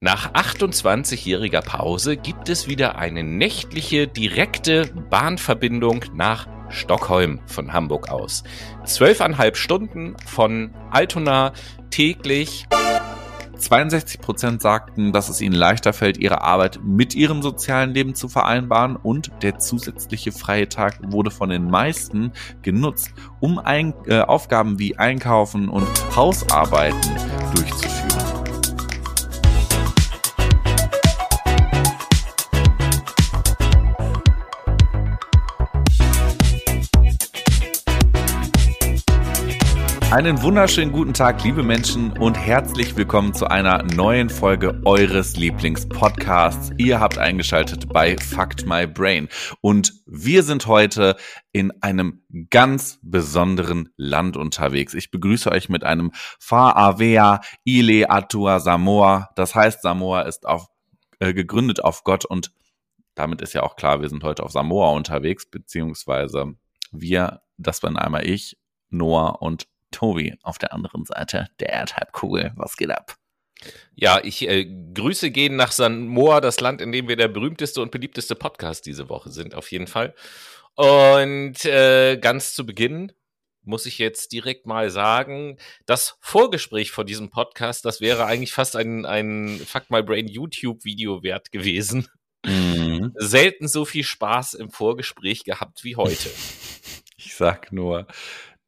Nach 28-jähriger Pause gibt es wieder eine nächtliche direkte Bahnverbindung nach Stockholm von Hamburg aus. Zwölfeinhalb Stunden von Altona täglich. 62 Prozent sagten, dass es ihnen leichter fällt, ihre Arbeit mit ihrem sozialen Leben zu vereinbaren und der zusätzliche freie Tag wurde von den meisten genutzt, um ein, äh, Aufgaben wie Einkaufen und Hausarbeiten durchzuführen. Einen wunderschönen guten Tag, liebe Menschen, und herzlich willkommen zu einer neuen Folge eures Lieblingspodcasts. Ihr habt eingeschaltet bei Fact My Brain und wir sind heute in einem ganz besonderen Land unterwegs. Ich begrüße euch mit einem Fa'avea Ile Atua Samoa. Das heißt, Samoa ist auf, äh, gegründet auf Gott und damit ist ja auch klar, wir sind heute auf Samoa unterwegs, beziehungsweise wir, das bin einmal ich, Noah und Tobi auf der anderen Seite der Erdhalbkugel. Was geht ab? Ja, ich äh, Grüße gehen nach Samoa, das Land, in dem wir der berühmteste und beliebteste Podcast diese Woche sind, auf jeden Fall. Und äh, ganz zu Beginn muss ich jetzt direkt mal sagen, das Vorgespräch vor diesem Podcast, das wäre eigentlich fast ein, ein Fuck My Brain YouTube-Video wert gewesen. Mhm. Selten so viel Spaß im Vorgespräch gehabt wie heute. Ich sag nur,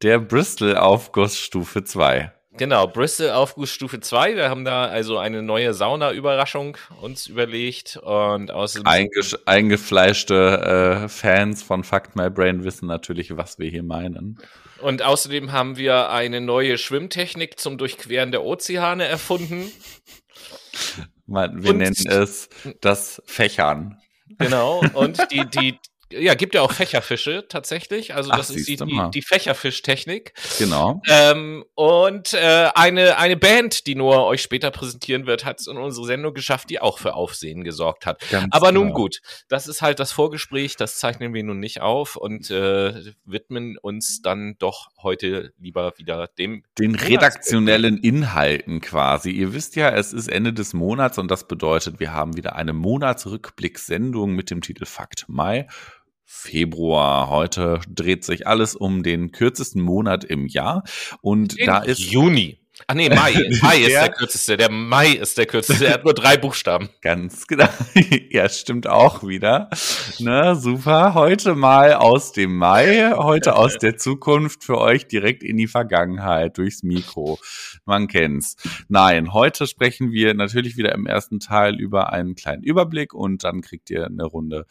der Bristol Aufguss Stufe 2. Genau, Bristol Aufguss Stufe 2. Wir haben da also eine neue Sauna-Überraschung uns überlegt und außerdem. Eingesch eingefleischte äh, Fans von Fact My Brain wissen natürlich, was wir hier meinen. Und außerdem haben wir eine neue Schwimmtechnik zum Durchqueren der Ozeane erfunden. wir und nennen es das Fächern. Genau, und die, die ja, gibt ja auch Fächerfische tatsächlich. Also das Ach, ist die, die, die Fächerfischtechnik. Genau. Ähm, und äh, eine, eine Band, die Noah euch später präsentieren wird, hat es in unsere Sendung geschafft, die auch für Aufsehen gesorgt hat. Ganz Aber nun genau. gut, das ist halt das Vorgespräch, das zeichnen wir nun nicht auf und äh, widmen uns dann doch heute lieber wieder dem den redaktionellen Inhalten quasi. Ihr wisst ja, es ist Ende des Monats und das bedeutet, wir haben wieder eine Monatsrückblick-Sendung mit dem Titel Fakt Mai. Februar. Heute dreht sich alles um den kürzesten Monat im Jahr. Und den da ist. Juni. Ach nee, Mai. Mai ist der, der kürzeste. Der Mai ist der kürzeste. Er hat nur drei Buchstaben. Ganz genau. ja, stimmt auch wieder. Ne, super. Heute mal aus dem Mai, heute aus der Zukunft für euch direkt in die Vergangenheit durchs Mikro. Man kennt's. Nein, heute sprechen wir natürlich wieder im ersten Teil über einen kleinen Überblick und dann kriegt ihr eine Runde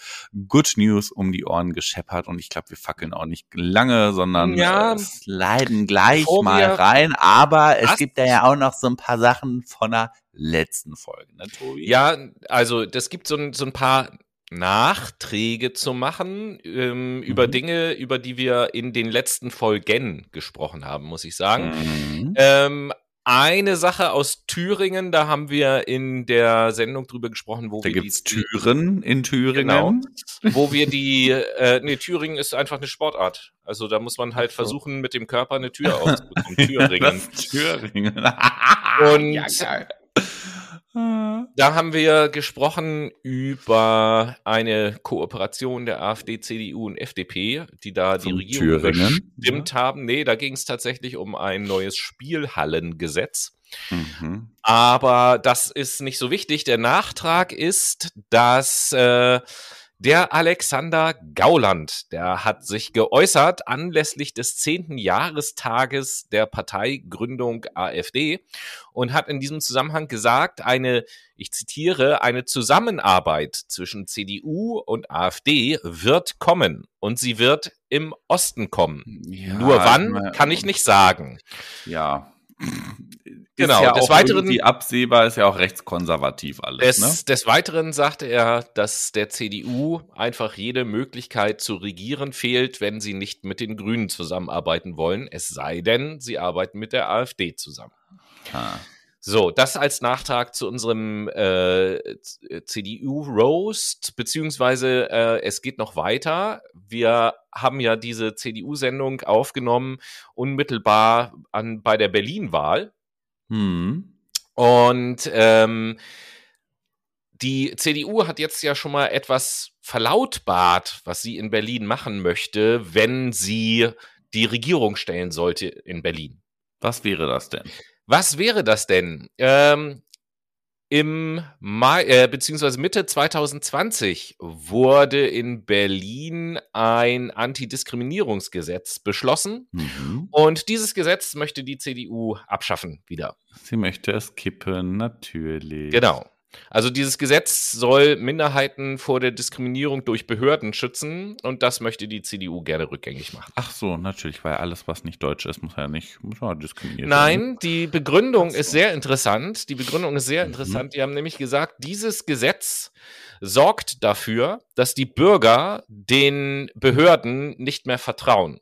Good News um die Ohren gescheppert und ich glaube, wir fackeln auch nicht lange, sondern ja, leiden gleich mal rein, aber es gibt da ja auch noch so ein paar Sachen von der letzten Folge, ne, Tobi? Ja, also das gibt so ein, so ein paar Nachträge zu machen ähm, mhm. über Dinge, über die wir in den letzten Folgen gesprochen haben, muss ich sagen. Mhm. Ähm, eine Sache aus Thüringen, da haben wir in der Sendung drüber gesprochen, wo da wir gibt's die Türen in Thüringen, genau, wo wir die, äh, nee, Thüringen ist einfach eine Sportart. Also da muss man halt versuchen, mit dem Körper eine Tür aufzubekommen. Thüringen. Thüringen. Und ja, geil. Da haben wir gesprochen über eine Kooperation der AfD, CDU und FDP, die da Zum die Regierung Thüringen. bestimmt haben. Nee, da ging es tatsächlich um ein neues Spielhallengesetz. Mhm. Aber das ist nicht so wichtig. Der Nachtrag ist, dass äh, der Alexander Gauland, der hat sich geäußert anlässlich des zehnten Jahrestages der Parteigründung AfD und hat in diesem Zusammenhang gesagt, eine, ich zitiere, eine Zusammenarbeit zwischen CDU und AfD wird kommen und sie wird im Osten kommen. Ja, Nur wann, kann ich nicht sagen. Ja, genau, ja des Weiteren die absehbar ist ja auch rechtskonservativ alles. Des, ne? des Weiteren sagte er, dass der CDU einfach jede Möglichkeit zu regieren fehlt, wenn sie nicht mit den Grünen zusammenarbeiten wollen. Es sei denn, sie arbeiten mit der AfD zusammen. Ah. So, das als Nachtrag zu unserem äh, CDU-Roast, beziehungsweise äh, es geht noch weiter. Wir haben ja diese CDU-Sendung aufgenommen, unmittelbar an, bei der Berlin-Wahl. Hm. Und ähm, die CDU hat jetzt ja schon mal etwas verlautbart, was sie in Berlin machen möchte, wenn sie die Regierung stellen sollte in Berlin. Was wäre das denn? Was wäre das denn? Ähm, Im Mai, äh, beziehungsweise Mitte 2020 wurde in Berlin ein Antidiskriminierungsgesetz beschlossen. Mhm. Und dieses Gesetz möchte die CDU abschaffen wieder. Sie möchte es kippen, natürlich. Genau. Also dieses Gesetz soll Minderheiten vor der Diskriminierung durch Behörden schützen und das möchte die CDU gerne rückgängig machen. Ach so, natürlich, weil alles, was nicht deutsch ist, muss ja nicht muss ja diskriminiert Nein, werden. die Begründung so. ist sehr interessant. Die Begründung ist sehr mhm. interessant. Die haben nämlich gesagt, dieses Gesetz sorgt dafür, dass die Bürger den Behörden nicht mehr vertrauen.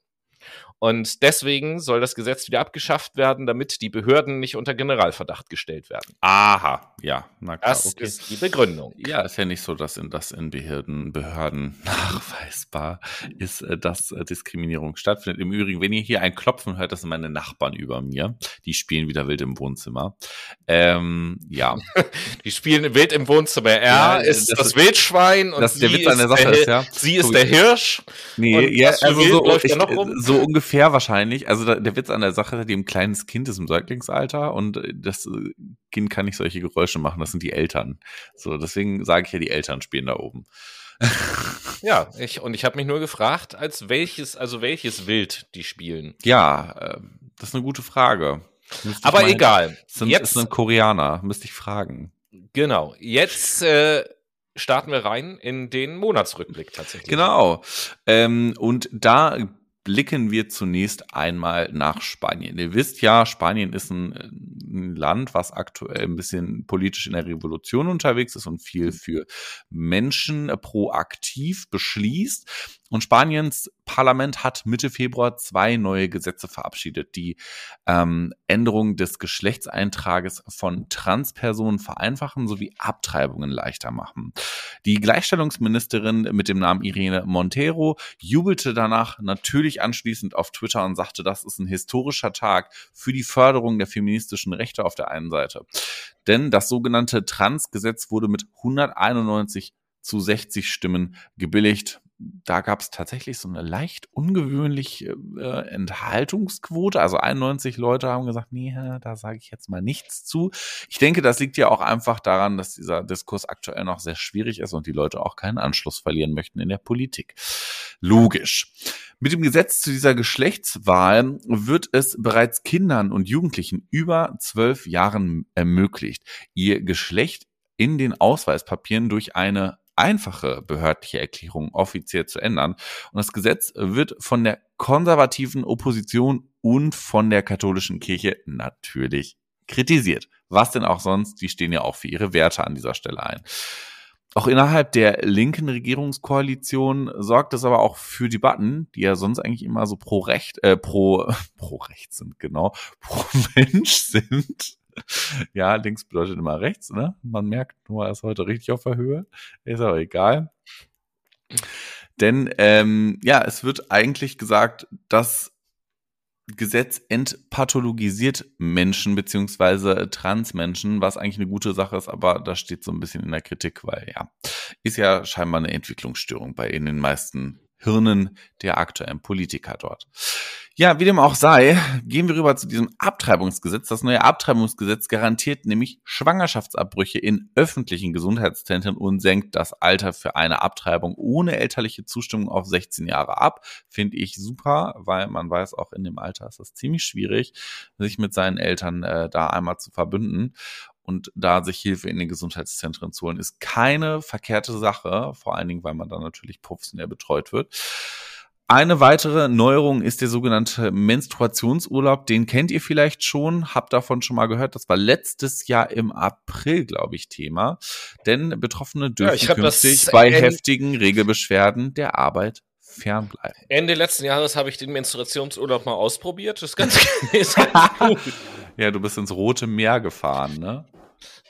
Und deswegen soll das Gesetz wieder abgeschafft werden, damit die Behörden nicht unter Generalverdacht gestellt werden. Aha, ja, na klar. Das okay. ist die Begründung. Ja, ist ja nicht so, dass in, dass in Behörden, Behörden nachweisbar ist, äh, dass äh, Diskriminierung stattfindet. Im Übrigen, wenn ihr hier ein Klopfen hört, das sind meine Nachbarn über mir. Die spielen wieder wild im Wohnzimmer. Ähm, ja. die spielen wild im Wohnzimmer. Er ja, ist das, das Wildschwein und das, der Witz an der Sache ist, ja. Sie ist der Hirsch. Nee, ja, also so, ich, so ungefähr ungefähr wahrscheinlich. Also der Witz an der Sache, die ein kleines Kind ist im Säuglingsalter und äh, das äh, Kind kann nicht solche Geräusche machen. Das sind die Eltern. So, deswegen sage ich ja, die Eltern spielen da oben. ja, ich, und ich habe mich nur gefragt, als welches, also welches Wild die spielen. Ja, äh, das ist eine gute Frage. Aber mal, egal. Sind, jetzt sind Koreaner, müsste ich fragen. Genau. Jetzt äh, starten wir rein in den Monatsrückblick tatsächlich. Genau. Ähm, und da blicken wir zunächst einmal nach Spanien. Ihr wisst ja, Spanien ist ein, ein, Land, was aktuell ein bisschen politisch in der Revolution unterwegs ist und viel für Menschen proaktiv beschließt. Und Spaniens Parlament hat Mitte Februar zwei neue Gesetze verabschiedet, die ähm, Änderung des Geschlechtseintrages von Transpersonen vereinfachen sowie Abtreibungen leichter machen. Die Gleichstellungsministerin mit dem Namen Irene Montero jubelte danach natürlich anschließend auf Twitter und sagte, das ist ein historischer Tag für die Förderung der feministischen Rechte auf der einen Seite. Denn das sogenannte Transgesetz wurde mit 191 zu 60 Stimmen gebilligt da gab es tatsächlich so eine leicht ungewöhnliche äh, Enthaltungsquote. Also 91 Leute haben gesagt, nee, da sage ich jetzt mal nichts zu. Ich denke, das liegt ja auch einfach daran, dass dieser Diskurs aktuell noch sehr schwierig ist und die Leute auch keinen Anschluss verlieren möchten in der Politik. Logisch. Mit dem Gesetz zu dieser Geschlechtswahl wird es bereits Kindern und Jugendlichen über zwölf Jahren ermöglicht, ihr Geschlecht in den Ausweispapieren durch eine einfache behördliche Erklärung offiziell zu ändern. Und das Gesetz wird von der konservativen Opposition und von der katholischen Kirche natürlich kritisiert. Was denn auch sonst? Die stehen ja auch für ihre Werte an dieser Stelle ein. Auch innerhalb der linken Regierungskoalition sorgt es aber auch für Debatten, die ja sonst eigentlich immer so pro Recht, äh, pro, pro Recht sind, genau, pro Mensch sind ja, links bedeutet immer rechts, ne? Man merkt, Noah ist heute richtig auf der Höhe. Ist aber egal. Denn ähm, ja, es wird eigentlich gesagt, das Gesetz entpathologisiert Menschen beziehungsweise Transmenschen, was eigentlich eine gute Sache ist, aber das steht so ein bisschen in der Kritik, weil ja, ist ja scheinbar eine Entwicklungsstörung bei in den meisten Hirnen der aktuellen Politiker dort. Ja, wie dem auch sei, gehen wir rüber zu diesem Abtreibungsgesetz. Das neue Abtreibungsgesetz garantiert nämlich Schwangerschaftsabbrüche in öffentlichen Gesundheitszentren und senkt das Alter für eine Abtreibung ohne elterliche Zustimmung auf 16 Jahre ab. Finde ich super, weil man weiß, auch in dem Alter ist es ziemlich schwierig, sich mit seinen Eltern äh, da einmal zu verbünden und da sich Hilfe in den Gesundheitszentren zu holen, ist keine verkehrte Sache, vor allen Dingen, weil man dann natürlich professionell betreut wird. Eine weitere Neuerung ist der sogenannte Menstruationsurlaub. Den kennt ihr vielleicht schon, habt davon schon mal gehört. Das war letztes Jahr im April, glaube ich, Thema. Denn Betroffene dürfen ja, künftig bei heftigen Regelbeschwerden der Arbeit fernbleiben. Ende letzten Jahres habe ich den Menstruationsurlaub mal ausprobiert. Das ist ganz, ist ganz gut. Ja, du bist ins Rote Meer gefahren, ne?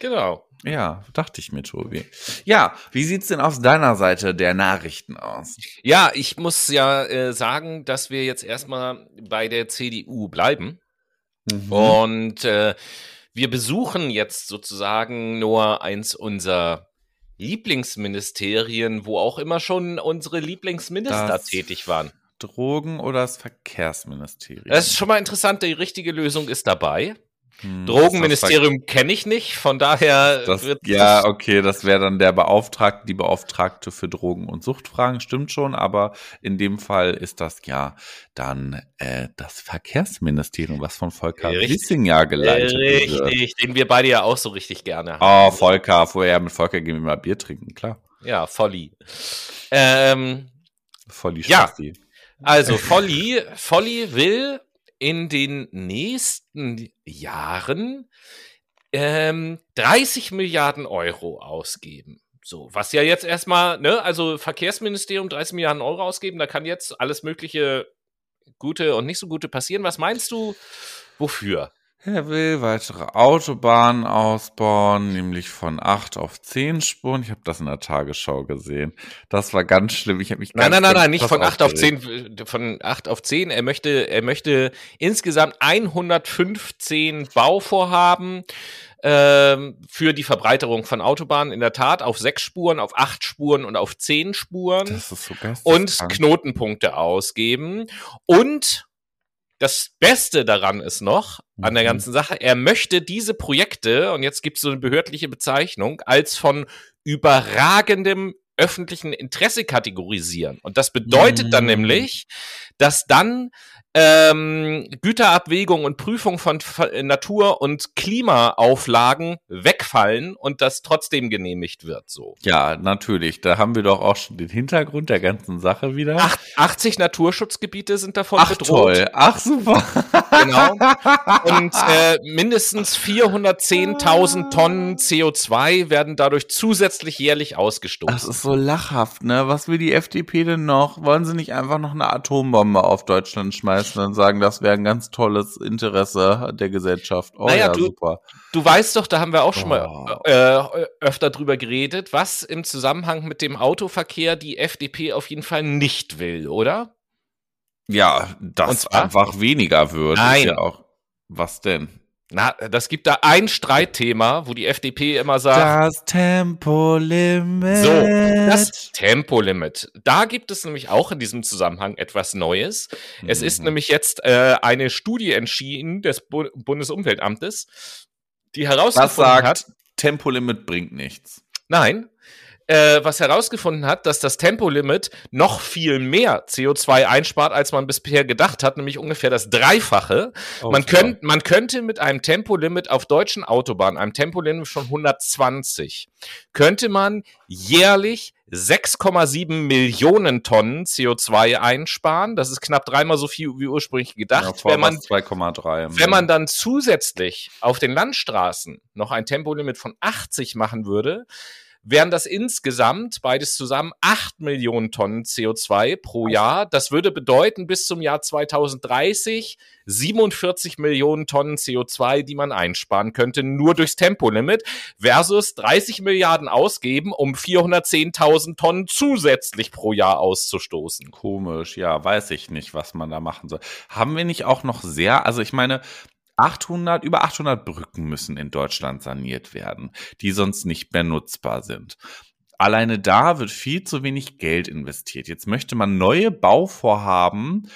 Genau. Ja, dachte ich mir, Tobi. Ja, wie sieht's denn aus deiner Seite der Nachrichten aus? Ja, ich muss ja äh, sagen, dass wir jetzt erstmal bei der CDU bleiben. Mhm. Und äh, wir besuchen jetzt sozusagen nur eins unserer Lieblingsministerien, wo auch immer schon unsere Lieblingsminister das tätig waren. Drogen oder das Verkehrsministerium? Das ist schon mal interessant, die richtige Lösung ist dabei. Hm, Drogenministerium kenne ich nicht, von daher das, wird Ja, okay, das wäre dann der Beauftragte, die Beauftragte für Drogen- und Suchtfragen, stimmt schon, aber in dem Fall ist das ja dann äh, das Verkehrsministerium, was von Volker Wissing ja geleitet richtig, wird. Richtig, den wir beide ja auch so richtig gerne haben. Oh, Volker, vorher mit Volker gehen wir mal Bier trinken, klar. Ja, Volli. Ähm, Volli Schaffi. Ja. Also Volli, Volli will in den nächsten Jahren ähm, 30 Milliarden Euro ausgeben. So, was ja jetzt erstmal, ne, also Verkehrsministerium 30 Milliarden Euro ausgeben, da kann jetzt alles mögliche gute und nicht so gute passieren. Was meinst du, wofür? Er will weitere Autobahnen ausbauen, nämlich von acht auf zehn Spuren. Ich habe das in der Tagesschau gesehen. Das war ganz schlimm. Ich habe mich Nein, nein, nein, nein, nicht von acht auf zehn, von acht auf zehn. Er möchte, er möchte insgesamt 115 Bauvorhaben ähm, für die Verbreiterung von Autobahnen in der Tat auf sechs Spuren, auf acht Spuren und auf zehn Spuren das ist so und Knotenpunkte ausgeben und das Beste daran ist noch, an der mhm. ganzen Sache, er möchte diese Projekte, und jetzt gibt es so eine behördliche Bezeichnung, als von überragendem öffentlichen Interesse kategorisieren. Und das bedeutet dann mhm. nämlich, dass dann ähm, Güterabwägung und Prüfung von Natur- und Klimaauflagen wegfallen und das trotzdem genehmigt wird. So. Ja, natürlich. Da haben wir doch auch schon den Hintergrund der ganzen Sache wieder. Ach, 80 Naturschutzgebiete sind davon Ach, bedroht. Toll. Ach super. Genau. Und äh, mindestens 410.000 Tonnen CO2 werden dadurch zusätzlich jährlich ausgestoßen. Das ist so lachhaft, ne? Was will die FDP denn noch? Wollen sie nicht einfach noch eine Atombombe auf Deutschland schmeißen? Schmeißen und sagen, das wäre ein ganz tolles Interesse der Gesellschaft. Oh naja, ja, du, super. Du weißt doch, da haben wir auch schon oh. mal äh, öfter drüber geredet, was im Zusammenhang mit dem Autoverkehr die FDP auf jeden Fall nicht will, oder? Ja, dass einfach weniger wird. Nein. Ja auch, was denn? Na, das gibt da ein Streitthema, wo die FDP immer sagt. Das Tempolimit. So, das Tempolimit. Da gibt es nämlich auch in diesem Zusammenhang etwas Neues. Mhm. Es ist mhm. nämlich jetzt äh, eine Studie entschieden des Bu Bundesumweltamtes, die herausgefunden Was sagt, hat. Tempolimit bringt nichts. Nein, äh, was herausgefunden hat, dass das Tempolimit noch viel mehr CO2 einspart, als man bisher gedacht hat, nämlich ungefähr das Dreifache. Oh, man, könnt, man könnte mit einem Tempolimit auf deutschen Autobahnen, einem Tempolimit von 120, könnte man jährlich 6,7 Millionen Tonnen CO2 einsparen. Das ist knapp dreimal so viel wie ursprünglich gedacht. Ja, wenn man 2,3. Wenn man dann zusätzlich auf den Landstraßen noch ein Tempolimit von 80 machen würde, wären das insgesamt beides zusammen 8 Millionen Tonnen CO2 pro Jahr. Das würde bedeuten, bis zum Jahr 2030 47 Millionen Tonnen CO2, die man einsparen könnte, nur durchs Tempolimit, versus 30 Milliarden ausgeben, um 410.000 Tonnen zusätzlich pro Jahr auszustoßen. Komisch, ja, weiß ich nicht, was man da machen soll. Haben wir nicht auch noch sehr, also ich meine, 800, über 800 Brücken müssen in Deutschland saniert werden, die sonst nicht mehr nutzbar sind. Alleine da wird viel zu wenig Geld investiert. Jetzt möchte man neue Bauvorhaben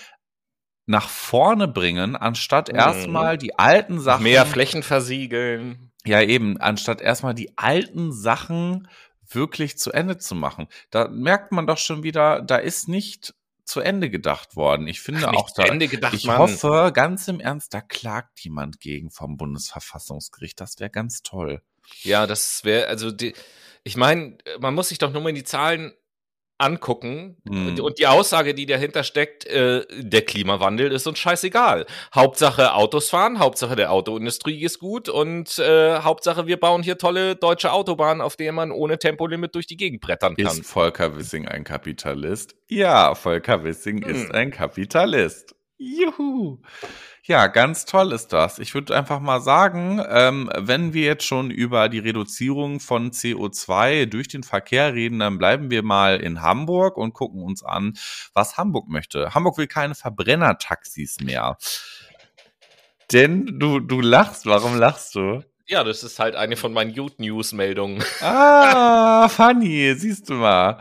nach vorne bringen, anstatt mhm. erstmal die alten Sachen. Mehr Flächen versiegeln. Ja, eben, anstatt erstmal die alten Sachen wirklich zu Ende zu machen. Da merkt man doch schon wieder, da ist nicht zu Ende gedacht worden. Ich finde Ach, auch da, gedacht, ich Mann. hoffe ganz im Ernst, da klagt jemand gegen vom Bundesverfassungsgericht. Das wäre ganz toll. Ja, das wäre, also die, ich meine, man muss sich doch nur mal in die Zahlen angucken hm. und die Aussage, die dahinter steckt, äh, der Klimawandel ist uns scheißegal. Hauptsache Autos fahren, Hauptsache der Autoindustrie ist gut und äh, Hauptsache wir bauen hier tolle deutsche Autobahnen, auf denen man ohne Tempolimit durch die Gegend brettern kann. Ist Volker Wissing ein Kapitalist? Ja, Volker Wissing hm. ist ein Kapitalist. Juhu. Ja, ganz toll ist das. Ich würde einfach mal sagen, ähm, wenn wir jetzt schon über die Reduzierung von CO2 durch den Verkehr reden, dann bleiben wir mal in Hamburg und gucken uns an, was Hamburg möchte. Hamburg will keine Verbrennertaxis mehr. Denn du, du lachst, warum lachst du? Ja, das ist halt eine von meinen Youth News Meldungen. Ah, funny, siehst du mal.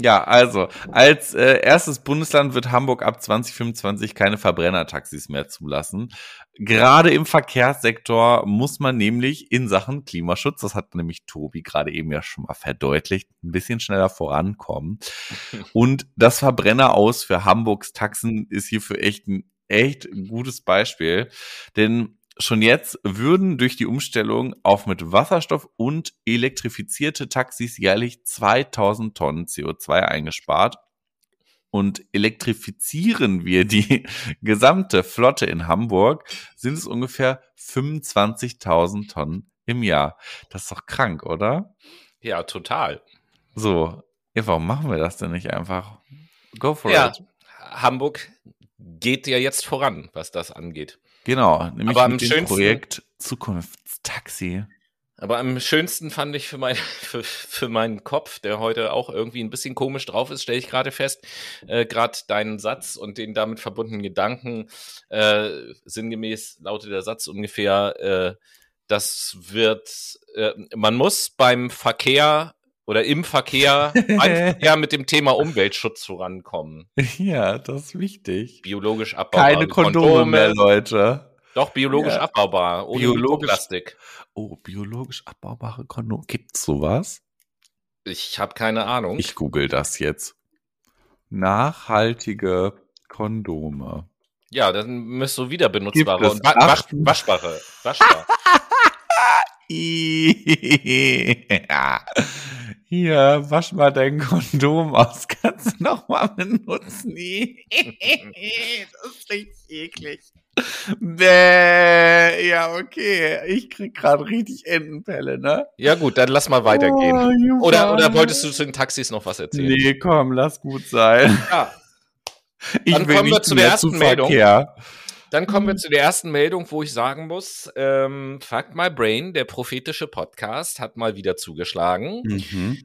Ja, also als äh, erstes Bundesland wird Hamburg ab 2025 keine Verbrennertaxis mehr zulassen. Gerade im Verkehrssektor muss man nämlich in Sachen Klimaschutz, das hat nämlich Tobi gerade eben ja schon mal verdeutlicht, ein bisschen schneller vorankommen. Und das Verbrenner aus für Hamburgs Taxen ist hierfür echt ein echt gutes Beispiel, denn Schon jetzt würden durch die Umstellung auf mit Wasserstoff und elektrifizierte Taxis jährlich 2000 Tonnen CO2 eingespart. Und elektrifizieren wir die gesamte Flotte in Hamburg, sind es ungefähr 25.000 Tonnen im Jahr. Das ist doch krank, oder? Ja, total. So, ja, warum machen wir das denn nicht einfach? Go for ja, it. Hamburg geht ja jetzt voran, was das angeht. Genau, nämlich aber mit dem Projekt Zukunftstaxi. Aber am schönsten fand ich für, mein, für, für meinen Kopf, der heute auch irgendwie ein bisschen komisch drauf ist, stelle ich gerade fest, äh, gerade deinen Satz und den damit verbundenen Gedanken, äh, sinngemäß lautet der Satz ungefähr, äh, das wird, äh, man muss beim Verkehr oder im Verkehr, ja, mit dem Thema Umweltschutz vorankommen. Ja, das ist wichtig. Biologisch abbaubar. Keine Kondome, Kondome mehr, Leute. Doch, biologisch ja. abbaubar, ohne biologisch, Plastik. Oh, biologisch abbaubare Kondome. Gibt's sowas? Ich habe keine Ahnung. Ich google das jetzt. Nachhaltige Kondome. Ja, dann müsst du wieder benutzbare und wasch, waschbare. Waschbar. ja. Hier, wasch mal dein Kondom aus. Kannst du noch mal benutzen? das ist richtig eklig. Bäh, ja, okay. Ich krieg gerade richtig Entenpelle, ne? Ja, gut, dann lass mal weitergehen. Oh, oder, oder wolltest du zu den Taxis noch was erzählen? Nee, komm, lass gut sein. Ja. Ich dann kommen wir zu der ersten Meldung. Verkehr. Dann kommen wir mhm. zu der ersten Meldung, wo ich sagen muss, ähm, Fuck My Brain, der prophetische Podcast, hat mal wieder zugeschlagen. Mhm.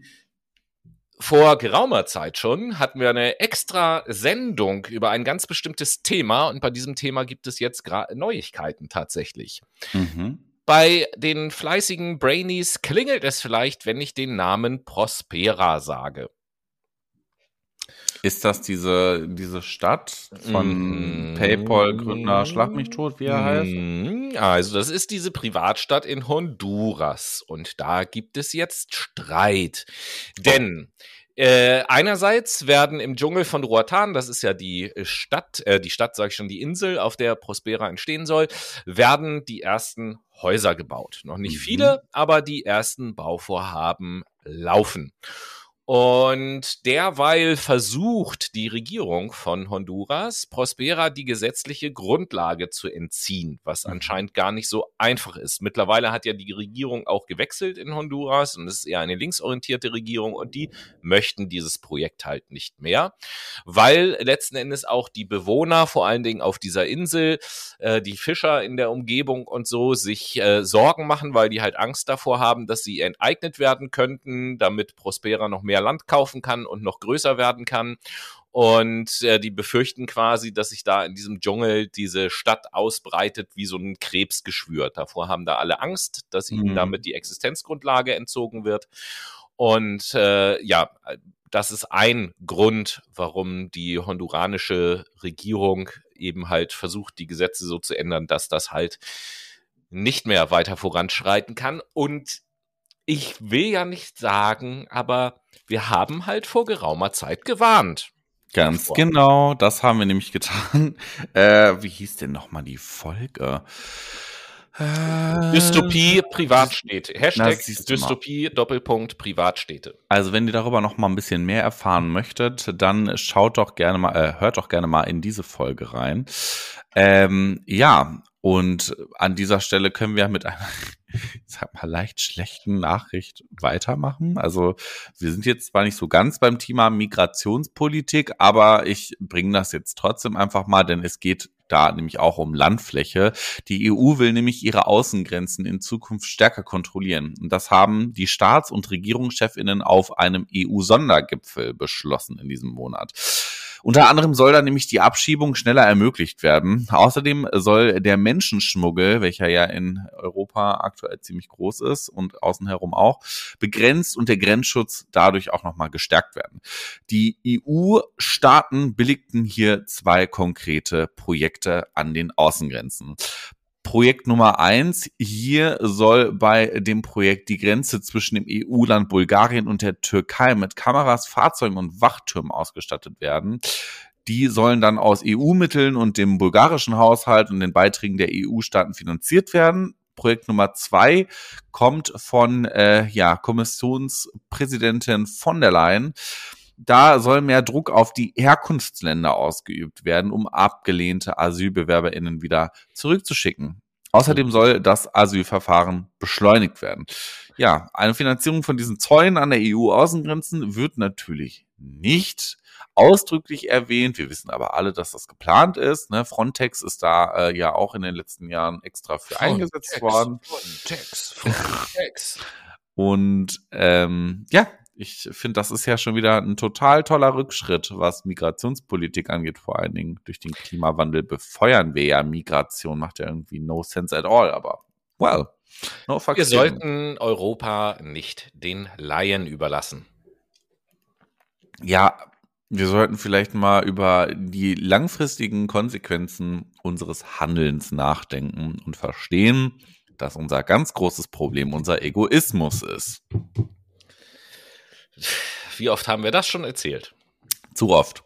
Vor geraumer Zeit schon hatten wir eine extra Sendung über ein ganz bestimmtes Thema und bei diesem Thema gibt es jetzt Neuigkeiten tatsächlich. Mhm. Bei den fleißigen Brainies klingelt es vielleicht, wenn ich den Namen Prospera sage. Ist das diese, diese Stadt von mm. PayPal-Gründer Schlag mich tot, wie er mm. heißt? Also, das ist diese Privatstadt in Honduras und da gibt es jetzt Streit. Denn äh, einerseits werden im Dschungel von Roatan, das ist ja die Stadt, äh, die Stadt, sage ich schon, die Insel, auf der Prospera entstehen soll, werden die ersten Häuser gebaut. Noch nicht mhm. viele, aber die ersten Bauvorhaben laufen. Und derweil versucht die Regierung von Honduras, Prospera die gesetzliche Grundlage zu entziehen, was mhm. anscheinend gar nicht so einfach ist. Mittlerweile hat ja die Regierung auch gewechselt in Honduras und es ist eher eine linksorientierte Regierung und die möchten dieses Projekt halt nicht mehr, weil letzten Endes auch die Bewohner, vor allen Dingen auf dieser Insel, äh, die Fischer in der Umgebung und so, sich äh, Sorgen machen, weil die halt Angst davor haben, dass sie enteignet werden könnten, damit Prospera noch mehr mehr Land kaufen kann und noch größer werden kann. Und äh, die befürchten quasi, dass sich da in diesem Dschungel diese Stadt ausbreitet wie so ein Krebsgeschwür. Davor haben da alle Angst, dass ihnen mhm. damit die Existenzgrundlage entzogen wird. Und äh, ja, das ist ein Grund, warum die honduranische Regierung eben halt versucht, die Gesetze so zu ändern, dass das halt nicht mehr weiter voranschreiten kann. Und ich will ja nicht sagen, aber wir haben halt vor geraumer Zeit gewarnt. Ganz davor. genau, das haben wir nämlich getan. Äh, wie hieß denn nochmal die Folge? Äh, Dystopie Privatstädte. Hashtag Dystopie Doppelpunkt Privatstädte. Also wenn ihr darüber noch mal ein bisschen mehr erfahren möchtet, dann schaut doch gerne mal, äh, hört doch gerne mal in diese Folge rein. Ähm, ja, und an dieser Stelle können wir mit einer, ich sag mal, leicht schlechten Nachricht weitermachen. Also wir sind jetzt zwar nicht so ganz beim Thema Migrationspolitik, aber ich bringe das jetzt trotzdem einfach mal, denn es geht da nämlich auch um Landfläche. Die EU will nämlich ihre Außengrenzen in Zukunft stärker kontrollieren. Und das haben die Staats- und Regierungschefinnen auf einem EU-Sondergipfel beschlossen in diesem Monat. Unter anderem soll dann nämlich die Abschiebung schneller ermöglicht werden. Außerdem soll der Menschenschmuggel, welcher ja in Europa aktuell ziemlich groß ist und außen herum auch, begrenzt und der Grenzschutz dadurch auch nochmal gestärkt werden. Die EU-Staaten billigten hier zwei konkrete Projekte an den Außengrenzen. Projekt Nummer eins. Hier soll bei dem Projekt die Grenze zwischen dem EU-Land Bulgarien und der Türkei mit Kameras, Fahrzeugen und Wachtürmen ausgestattet werden. Die sollen dann aus EU-Mitteln und dem bulgarischen Haushalt und den Beiträgen der EU-Staaten finanziert werden. Projekt Nummer zwei kommt von äh, ja, Kommissionspräsidentin von der Leyen da soll mehr Druck auf die Herkunftsländer ausgeübt werden, um abgelehnte AsylbewerberInnen wieder zurückzuschicken. Außerdem soll das Asylverfahren beschleunigt werden. Ja, eine Finanzierung von diesen Zäunen an der EU-Außengrenzen wird natürlich nicht ausdrücklich erwähnt. Wir wissen aber alle, dass das geplant ist. Ne? Frontex ist da äh, ja auch in den letzten Jahren extra für Frontex, eingesetzt worden. Frontex, Frontex. Und ähm, ja, ich finde, das ist ja schon wieder ein total toller Rückschritt, was Migrationspolitik angeht. Vor allen Dingen durch den Klimawandel befeuern wir ja Migration. Macht ja irgendwie no sense at all, aber well. No wir sollten Europa nicht den Laien überlassen. Ja, wir sollten vielleicht mal über die langfristigen Konsequenzen unseres Handelns nachdenken und verstehen, dass unser ganz großes Problem unser Egoismus ist. Wie oft haben wir das schon erzählt? Zu oft.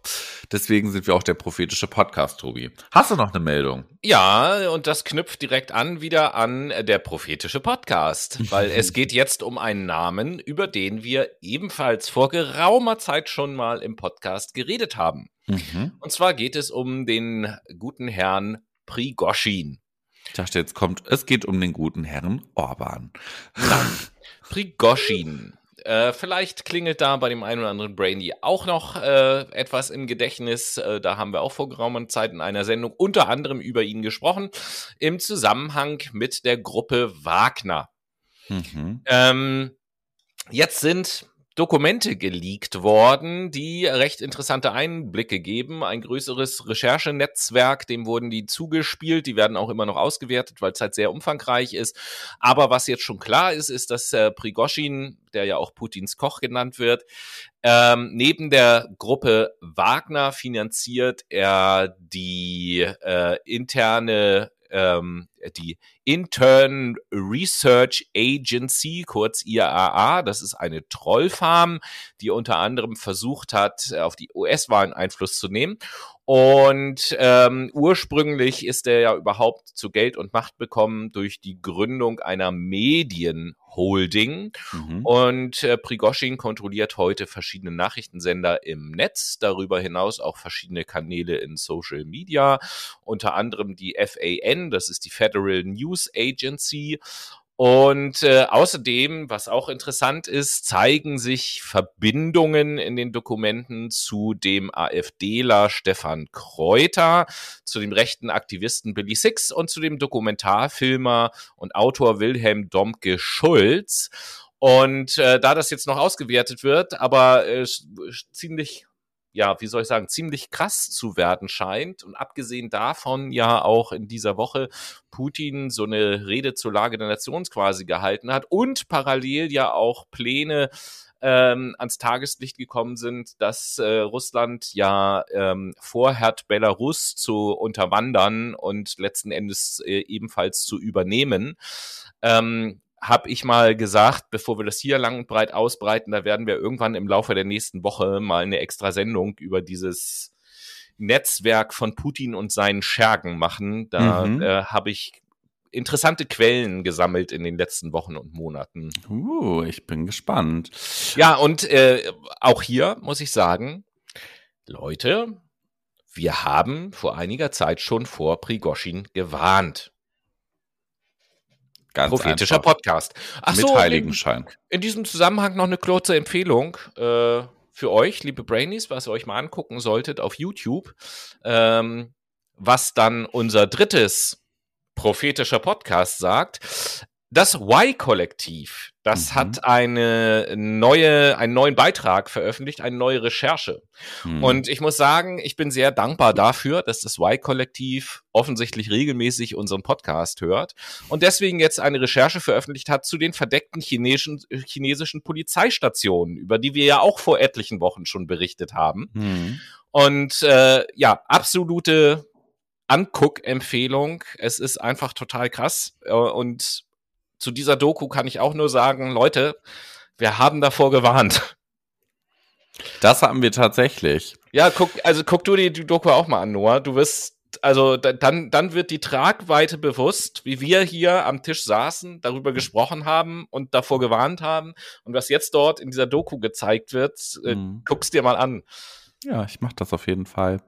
Deswegen sind wir auch der prophetische Podcast, Tobi. Hast du noch eine Meldung? Ja, und das knüpft direkt an wieder an der prophetische Podcast, weil es geht jetzt um einen Namen, über den wir ebenfalls vor geraumer Zeit schon mal im Podcast geredet haben. Mhm. Und zwar geht es um den guten Herrn Prigoschin. Ich dachte, jetzt kommt, es geht um den guten Herrn Orban. Nein. Prigoschin äh, vielleicht klingelt da bei dem einen oder anderen Brainy auch noch äh, etwas im Gedächtnis. Äh, da haben wir auch vor geraumer Zeit in einer Sendung unter anderem über ihn gesprochen, im Zusammenhang mit der Gruppe Wagner. Mhm. Ähm, jetzt sind Dokumente geleakt worden, die recht interessante Einblicke geben. Ein größeres Recherchenetzwerk, dem wurden die zugespielt. Die werden auch immer noch ausgewertet, weil es halt sehr umfangreich ist. Aber was jetzt schon klar ist, ist, dass äh, Prigoschin, der ja auch Putins Koch genannt wird, ähm, neben der Gruppe Wagner finanziert er die äh, interne ähm, die Intern Research Agency, kurz IAA. Das ist eine Trollfarm, die unter anderem versucht hat, auf die US-Wahlen Einfluss zu nehmen. Und ähm, ursprünglich ist er ja überhaupt zu Geld und Macht bekommen durch die Gründung einer Medienholding. Mhm. Und äh, Prigoschin kontrolliert heute verschiedene Nachrichtensender im Netz, darüber hinaus auch verschiedene Kanäle in Social Media, unter anderem die FAN, das ist die Federal News Agency und äh, außerdem, was auch interessant ist, zeigen sich Verbindungen in den Dokumenten zu dem AfDler Stefan Kreuter, zu dem rechten Aktivisten Billy Six und zu dem Dokumentarfilmer und Autor Wilhelm Domke Schulz. Und äh, da das jetzt noch ausgewertet wird, aber äh, ziemlich ja, wie soll ich sagen, ziemlich krass zu werden scheint. Und abgesehen davon ja auch in dieser Woche Putin so eine Rede zur Lage der Nation quasi gehalten hat und parallel ja auch Pläne ähm, ans Tageslicht gekommen sind, dass äh, Russland ja ähm, vorhat, Belarus zu unterwandern und letzten Endes äh, ebenfalls zu übernehmen. Ähm, habe ich mal gesagt, bevor wir das hier lang und breit ausbreiten, da werden wir irgendwann im Laufe der nächsten Woche mal eine extra Sendung über dieses Netzwerk von Putin und seinen Schergen machen. Da mhm. äh, habe ich interessante Quellen gesammelt in den letzten Wochen und Monaten. Uh, ich bin gespannt. Ja, und äh, auch hier muss ich sagen, Leute, wir haben vor einiger Zeit schon vor Prigoschin gewarnt. Ganz Prophetischer einfach. Podcast. Ach Mit so, Heiligenschein. In, in, diesem Zusammenhang noch eine kurze Empfehlung äh, für euch, liebe Brainies, was ihr euch mal angucken solltet auf YouTube, ähm, was dann unser drittes prophetischer Podcast sagt. Das Y-Kollektiv, das mhm. hat eine neue, einen neuen Beitrag veröffentlicht, eine neue Recherche. Mhm. Und ich muss sagen, ich bin sehr dankbar dafür, dass das Y-Kollektiv offensichtlich regelmäßig unseren Podcast hört und deswegen jetzt eine Recherche veröffentlicht hat zu den verdeckten chinesischen, chinesischen Polizeistationen, über die wir ja auch vor etlichen Wochen schon berichtet haben. Mhm. Und äh, ja, absolute Anguck-Empfehlung. Es ist einfach total krass. Äh, und zu dieser Doku kann ich auch nur sagen, Leute, wir haben davor gewarnt. Das haben wir tatsächlich. Ja, guck, also guck du dir die Doku auch mal an, Noah. Du wirst, also dann, dann wird die Tragweite bewusst, wie wir hier am Tisch saßen, darüber gesprochen haben und davor gewarnt haben. Und was jetzt dort in dieser Doku gezeigt wird, äh, mhm. guck's dir mal an. Ja, ich mach das auf jeden Fall.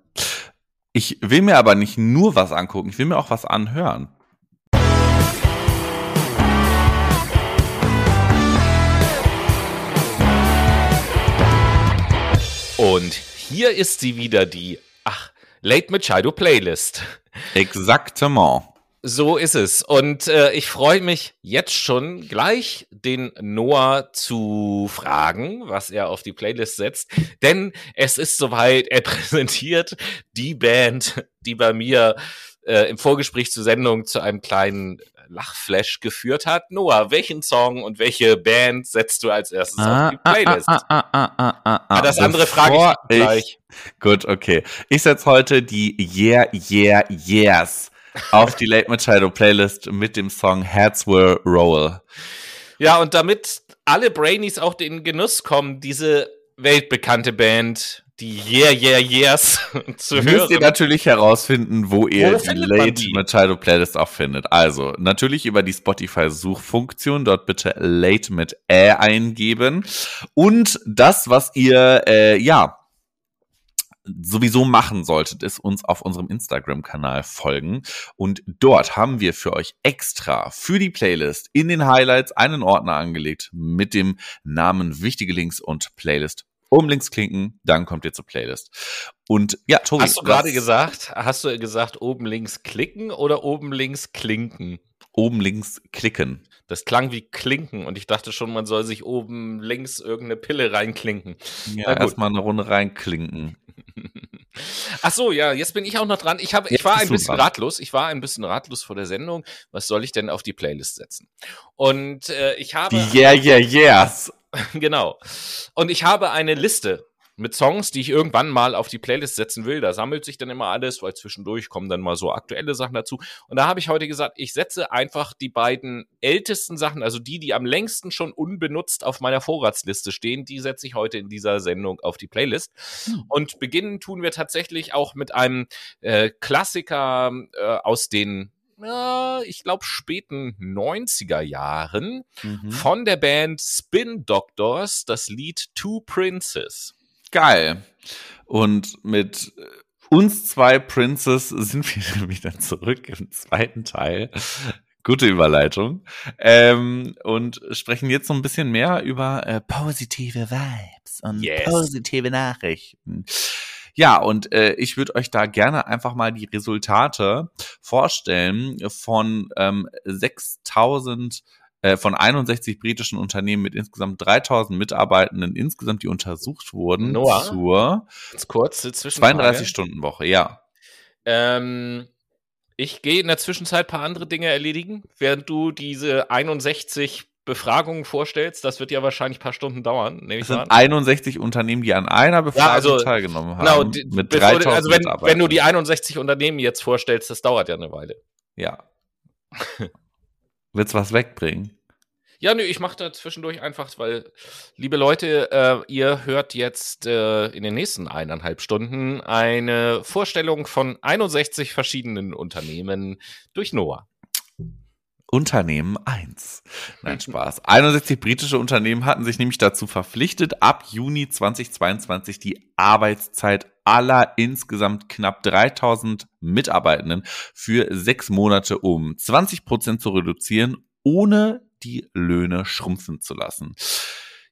Ich will mir aber nicht nur was angucken, ich will mir auch was anhören. Und hier ist sie wieder, die, ach, Late Machado Playlist. Exactement. So ist es. Und äh, ich freue mich jetzt schon gleich den Noah zu fragen, was er auf die Playlist setzt. Denn es ist soweit, er präsentiert die Band, die bei mir äh, im Vorgespräch zur Sendung zu einem kleinen Lachflash geführt hat. Noah, welchen Song und welche Band setzt du als erstes ah, auf die Playlist? Ah, ah, ah, ah, ah, ah, das andere frage ich gleich. gut, okay. Ich setze heute die Yeah, Yeah, Yes auf die Late Machado Playlist mit dem Song Heads Will Roll. Ja, und damit alle Brainies auch den Genuss kommen, diese weltbekannte Band die Yeah, Yeah, Yeahs zu Müsst hören. Müsst ihr natürlich herausfinden, wo ihr wo die Late Machado Playlist auch findet. Also, natürlich über die Spotify-Suchfunktion, dort bitte Late mit Ä eingeben. Und das, was ihr, äh, ja, sowieso machen solltet, ist uns auf unserem Instagram-Kanal folgen. Und dort haben wir für euch extra für die Playlist in den Highlights einen Ordner angelegt mit dem Namen Wichtige Links und Playlist oben links klicken, dann kommt ihr zur Playlist. Und ja, Tobi. Hast du gerade gesagt, hast du gesagt, oben links klicken oder oben links klinken? Oben links klicken. Das klang wie klinken und ich dachte schon, man soll sich oben links irgendeine Pille reinklinken. Ja, erstmal eine Runde reinklinken. Ach so, ja, jetzt bin ich auch noch dran. Ich habe, ich war ein bisschen dran. ratlos. Ich war ein bisschen ratlos vor der Sendung. Was soll ich denn auf die Playlist setzen? Und äh, ich habe. Die Yeah, Yeah, Yeahs. genau. Und ich habe eine Liste mit Songs, die ich irgendwann mal auf die Playlist setzen will. Da sammelt sich dann immer alles, weil zwischendurch kommen dann mal so aktuelle Sachen dazu. Und da habe ich heute gesagt, ich setze einfach die beiden ältesten Sachen, also die, die am längsten schon unbenutzt auf meiner Vorratsliste stehen, die setze ich heute in dieser Sendung auf die Playlist. Hm. Und beginnen tun wir tatsächlich auch mit einem äh, Klassiker äh, aus den äh, ich glaube, späten 90er Jahren mhm. von der Band Spin Doctors das Lied Two Princes. Geil. Und mit uns zwei Princes sind wir dann zurück im zweiten Teil. Gute Überleitung. Ähm, und sprechen jetzt so ein bisschen mehr über äh, positive Vibes und yes. positive Nachrichten. Ja, und äh, ich würde euch da gerne einfach mal die Resultate vorstellen von ähm, 6000 äh, von 61 britischen Unternehmen mit insgesamt 3000 Mitarbeitenden insgesamt, die untersucht wurden Noah, zur kurz, 32-Stunden-Woche, ja. Ähm, ich gehe in der Zwischenzeit ein paar andere Dinge erledigen, während du diese 61 Befragungen vorstellst, das wird ja wahrscheinlich ein paar Stunden dauern. Es sind an. 61 Unternehmen, die an einer Befragung ja, also, teilgenommen genau, haben. Genau, mit 3000 also wenn, wenn du die 61 Unternehmen jetzt vorstellst, das dauert ja eine Weile. Ja. Willst du was wegbringen? Ja, nö, ich mache da zwischendurch einfach, weil, liebe Leute, äh, ihr hört jetzt äh, in den nächsten eineinhalb Stunden eine Vorstellung von 61 verschiedenen Unternehmen durch Noah. Unternehmen 1. Nein, Spaß. 61 britische Unternehmen hatten sich nämlich dazu verpflichtet, ab Juni 2022 die Arbeitszeit aller insgesamt knapp 3000 Mitarbeitenden für sechs Monate um 20 Prozent zu reduzieren, ohne die Löhne schrumpfen zu lassen.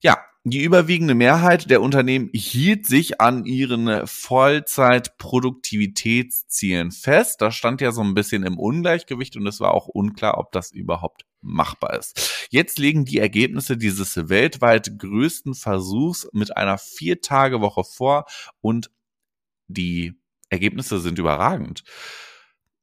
Ja, die überwiegende Mehrheit der Unternehmen hielt sich an ihren Vollzeitproduktivitätszielen fest. Das stand ja so ein bisschen im Ungleichgewicht und es war auch unklar, ob das überhaupt machbar ist. Jetzt legen die Ergebnisse dieses weltweit größten Versuchs mit einer Vier-Tage-Woche vor und die Ergebnisse sind überragend.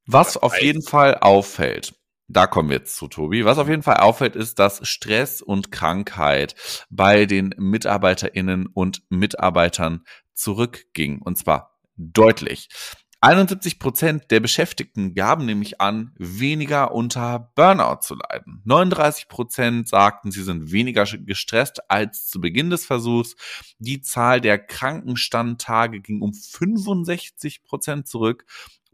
Was auf jeden Fall auffällt, da kommen wir jetzt zu, Tobi. Was auf jeden Fall auffällt, ist, dass Stress und Krankheit bei den MitarbeiterInnen und Mitarbeitern zurückging. Und zwar deutlich. 71 Prozent der Beschäftigten gaben nämlich an, weniger unter Burnout zu leiden. 39 Prozent sagten, sie sind weniger gestresst als zu Beginn des Versuchs. Die Zahl der Krankenstandtage ging um 65 Prozent zurück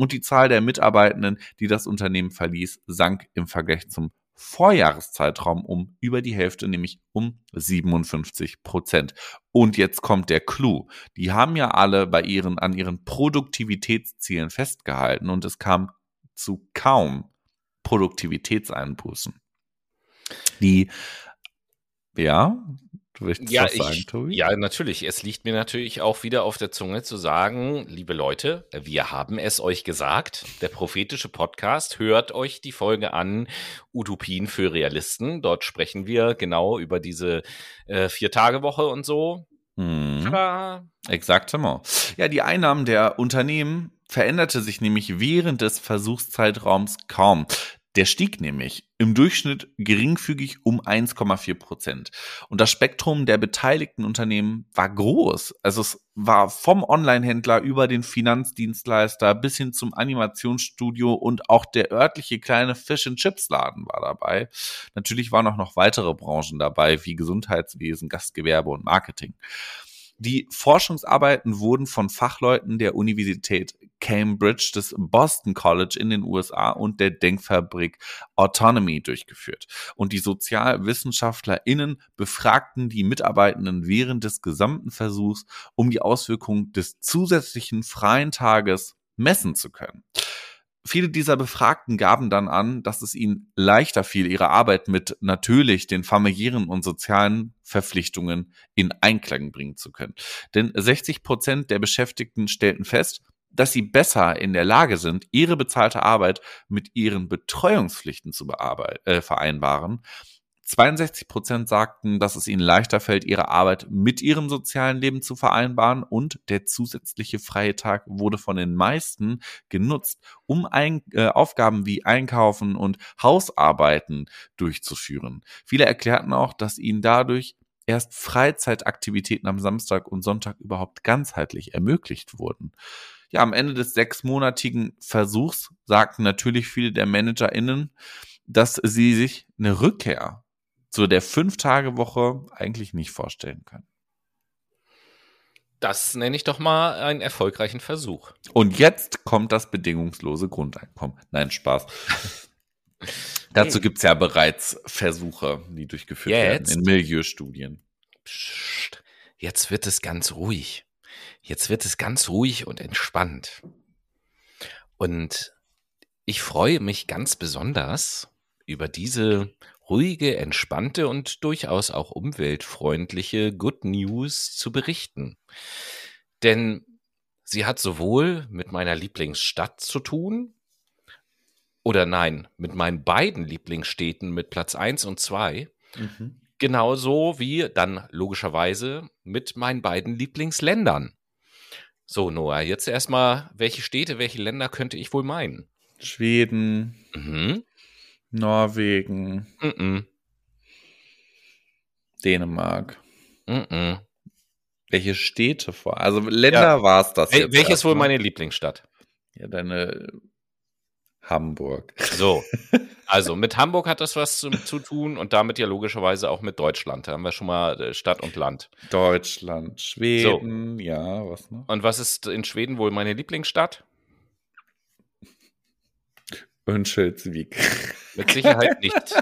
und die Zahl der Mitarbeitenden, die das Unternehmen verließ, sank im Vergleich zum Vorjahreszeitraum um über die Hälfte, nämlich um 57 Prozent. Und jetzt kommt der Clou. Die haben ja alle bei ihren, an ihren Produktivitätszielen festgehalten und es kam zu kaum Produktivitätseinbußen. Die, ja, Du willst ja, was sagen, ich, Tobi? Ja, natürlich. Es liegt mir natürlich auch wieder auf der Zunge zu sagen, liebe Leute, wir haben es euch gesagt. Der prophetische Podcast, hört euch die Folge an, Utopien für Realisten. Dort sprechen wir genau über diese äh, Vier-Tage-Woche und so. Hm. Tada! Exaktement. Ja, die Einnahmen der Unternehmen veränderte sich nämlich während des Versuchszeitraums kaum. Der stieg nämlich im Durchschnitt geringfügig um 1,4 Prozent. Und das Spektrum der beteiligten Unternehmen war groß. Also es war vom Online-Händler über den Finanzdienstleister bis hin zum Animationsstudio und auch der örtliche kleine Fish-and-Chips-Laden war dabei. Natürlich waren auch noch weitere Branchen dabei, wie Gesundheitswesen, Gastgewerbe und Marketing. Die Forschungsarbeiten wurden von Fachleuten der Universität Cambridge, des Boston College in den USA und der Denkfabrik Autonomy durchgeführt. Und die SozialwissenschaftlerInnen befragten die Mitarbeitenden während des gesamten Versuchs, um die Auswirkungen des zusätzlichen freien Tages messen zu können. Viele dieser Befragten gaben dann an, dass es ihnen leichter fiel, ihre Arbeit mit natürlich den familiären und sozialen Verpflichtungen in Einklang bringen zu können. Denn 60 Prozent der Beschäftigten stellten fest, dass sie besser in der Lage sind, ihre bezahlte Arbeit mit ihren Betreuungspflichten zu äh, vereinbaren 62 Prozent sagten, dass es ihnen leichter fällt, ihre Arbeit mit ihrem sozialen Leben zu vereinbaren und der zusätzliche freie Tag wurde von den meisten genutzt, um ein, äh, Aufgaben wie Einkaufen und Hausarbeiten durchzuführen. Viele erklärten auch, dass ihnen dadurch erst Freizeitaktivitäten am Samstag und Sonntag überhaupt ganzheitlich ermöglicht wurden. Ja, am Ende des sechsmonatigen Versuchs sagten natürlich viele der ManagerInnen, dass sie sich eine Rückkehr zu der Fünf-Tage-Woche eigentlich nicht vorstellen können. Das nenne ich doch mal einen erfolgreichen Versuch. Und jetzt kommt das bedingungslose Grundeinkommen. Nein, Spaß. Dazu gibt es ja bereits Versuche, die durchgeführt jetzt? werden in Milieustudien. Psst, jetzt wird es ganz ruhig. Jetzt wird es ganz ruhig und entspannt. Und ich freue mich ganz besonders über diese ruhige, entspannte und durchaus auch umweltfreundliche Good News zu berichten. Denn sie hat sowohl mit meiner Lieblingsstadt zu tun, oder nein, mit meinen beiden Lieblingsstädten mit Platz 1 und 2, mhm. genauso wie dann logischerweise mit meinen beiden Lieblingsländern. So, Noah, jetzt erstmal, welche Städte, welche Länder könnte ich wohl meinen? Schweden. Mhm. Norwegen. Mm -mm. Dänemark. Mm Welche Städte vor? Also Länder ja. war es das. Wel welches wohl meine Lieblingsstadt? Ja, deine Hamburg. So. Also mit Hamburg hat das was zu, zu, tun und damit ja logischerweise auch mit Deutschland. Da haben wir schon mal äh, Stadt und Land. Deutschland, Schweden, so. ja, was noch? Und was ist in Schweden wohl meine Lieblingsstadt? Örnsköldsvik. Mit Sicherheit nicht.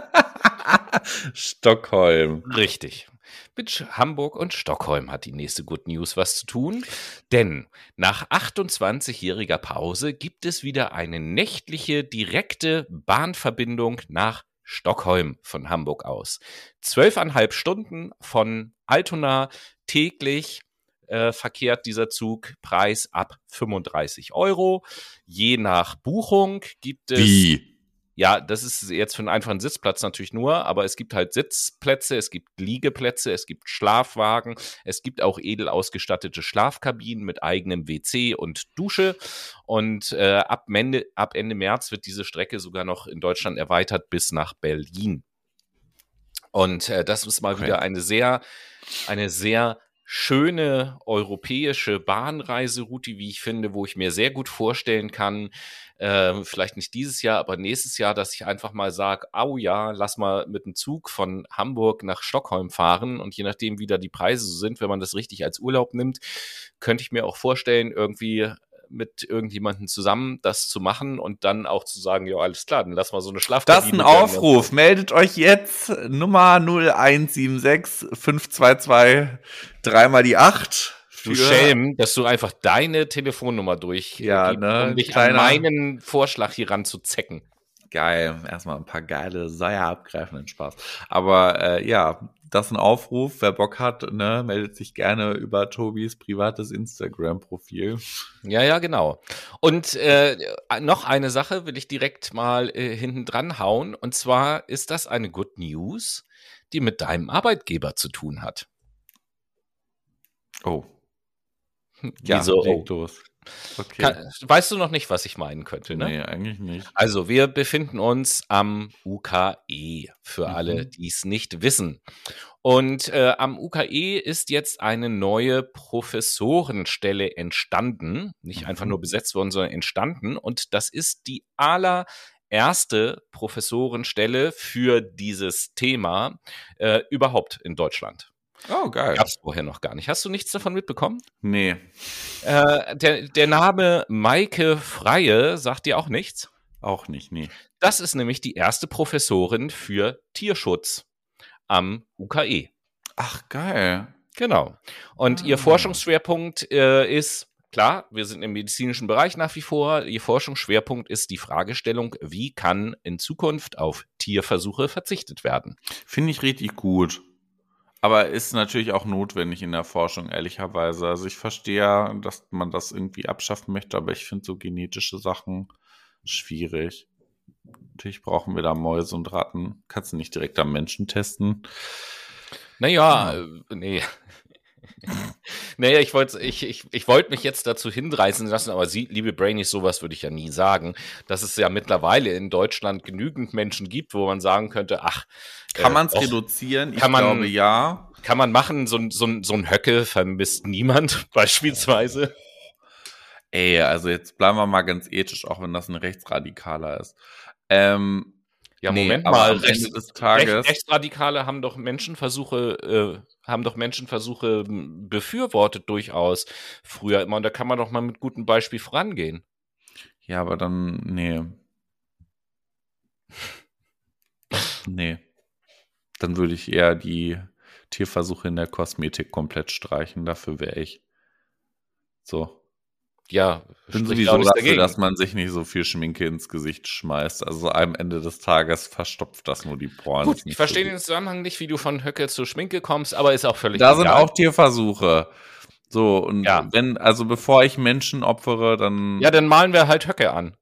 Stockholm. Richtig. Mit Hamburg und Stockholm hat die nächste Good News was zu tun. Denn nach 28-jähriger Pause gibt es wieder eine nächtliche direkte Bahnverbindung nach Stockholm von Hamburg aus. Zwölfeinhalb Stunden von Altona täglich äh, verkehrt dieser Zug Preis ab 35 Euro. Je nach Buchung gibt es. Wie? Ja, das ist jetzt für einen einfachen Sitzplatz natürlich nur, aber es gibt halt Sitzplätze, es gibt Liegeplätze, es gibt Schlafwagen, es gibt auch edel ausgestattete Schlafkabinen mit eigenem WC und Dusche. Und äh, ab, Ende, ab Ende März wird diese Strecke sogar noch in Deutschland erweitert bis nach Berlin. Und äh, das ist mal okay. wieder eine sehr, eine sehr schöne europäische Bahnreiseroute, wie ich finde, wo ich mir sehr gut vorstellen kann, äh, vielleicht nicht dieses Jahr, aber nächstes Jahr, dass ich einfach mal sage, au ja, lass mal mit dem Zug von Hamburg nach Stockholm fahren. Und je nachdem, wie da die Preise so sind, wenn man das richtig als Urlaub nimmt, könnte ich mir auch vorstellen, irgendwie mit irgendjemandem zusammen das zu machen und dann auch zu sagen, ja, alles klar, dann lass mal so eine Schlafkabine. Das ist ein Aufruf. Meldet euch jetzt Nummer 0176 522 dreimal die 8 Du Schelm, dass du einfach deine Telefonnummer durch ja, ne, um dich kleiner, an meinen Vorschlag hier ranzuzecken. Geil, erstmal ein paar geile Seier abgreifen, den Spaß. Aber äh, ja, das ist ein Aufruf. Wer Bock hat, ne, meldet sich gerne über Tobis privates Instagram-Profil. Ja, ja, genau. Und äh, noch eine Sache will ich direkt mal äh, hinten dran hauen. Und zwar ist das eine Good News, die mit deinem Arbeitgeber zu tun hat. Oh. Ja, Wieso? Oh. Okay. Kann, weißt du noch nicht, was ich meinen könnte, ne? Nee, eigentlich nicht. Also, wir befinden uns am UKE, für mhm. alle, die es nicht wissen. Und äh, am UKE ist jetzt eine neue Professorenstelle entstanden. Nicht mhm. einfach nur besetzt worden, sondern entstanden. Und das ist die allererste Professorenstelle für dieses Thema äh, überhaupt in Deutschland. Oh, geil. Gab's vorher noch gar nicht. Hast du nichts davon mitbekommen? Nee. Äh, der, der Name Maike Freie sagt dir auch nichts? Auch nicht, nee. Das ist nämlich die erste Professorin für Tierschutz am UKE. Ach, geil. Genau. Und ah. ihr Forschungsschwerpunkt äh, ist, klar, wir sind im medizinischen Bereich nach wie vor, ihr Forschungsschwerpunkt ist die Fragestellung, wie kann in Zukunft auf Tierversuche verzichtet werden? Finde ich richtig gut. Aber ist natürlich auch notwendig in der Forschung, ehrlicherweise. Also ich verstehe ja, dass man das irgendwie abschaffen möchte, aber ich finde so genetische Sachen schwierig. Natürlich brauchen wir da Mäuse und Ratten. Kannst du nicht direkt am Menschen testen? Naja, ja. äh, nee. Naja, ich wollte ich, ich, ich wollt mich jetzt dazu hinreißen lassen, aber Sie, liebe Brainies, sowas würde ich ja nie sagen, dass es ja mittlerweile in Deutschland genügend Menschen gibt, wo man sagen könnte, ach. Kann äh, man es reduzieren? Ich man, glaube ja. Kann man machen, so, so, so ein Höcke vermisst niemand, beispielsweise. Ey, also jetzt bleiben wir mal ganz ethisch, auch wenn das ein Rechtsradikaler ist. Ähm, ja, nee, Moment mal, Rechts, des Tages. Recht, Rechtsradikale haben doch Menschenversuche, äh, haben doch Menschenversuche befürwortet durchaus früher immer. Und da kann man doch mal mit gutem Beispiel vorangehen. Ja, aber dann, nee. nee. Dann würde ich eher die Tierversuche in der Kosmetik komplett streichen. Dafür wäre ich. So ja, bin sowieso dafür, dagegen. dass man sich nicht so viel Schminke ins Gesicht schmeißt. Also am Ende des Tages verstopft das nur die Poren. Gut, ich verstehe so den Zusammenhang nicht, wie du von Höcke zu Schminke kommst, aber ist auch völlig Da egal. sind auch Tierversuche. So, und ja. wenn, also bevor ich Menschen opfere, dann. Ja, dann malen wir halt Höcke an.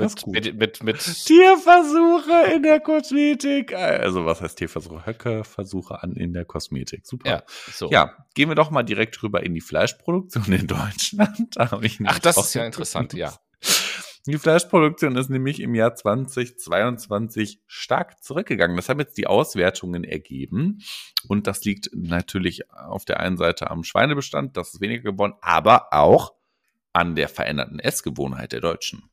Mit, mit, mit, mit, Tierversuche in der Kosmetik. Also was heißt Tierversuche? Höckerversuche an in der Kosmetik. Super. Ja, so. ja, gehen wir doch mal direkt rüber in die Fleischproduktion in Deutschland. Da Ach, das ist ja interessant, ja. Die Fleischproduktion ist nämlich im Jahr 2022 stark zurückgegangen. Das haben jetzt die Auswertungen ergeben. Und das liegt natürlich auf der einen Seite am Schweinebestand, das ist weniger geworden, aber auch an der veränderten Essgewohnheit der Deutschen.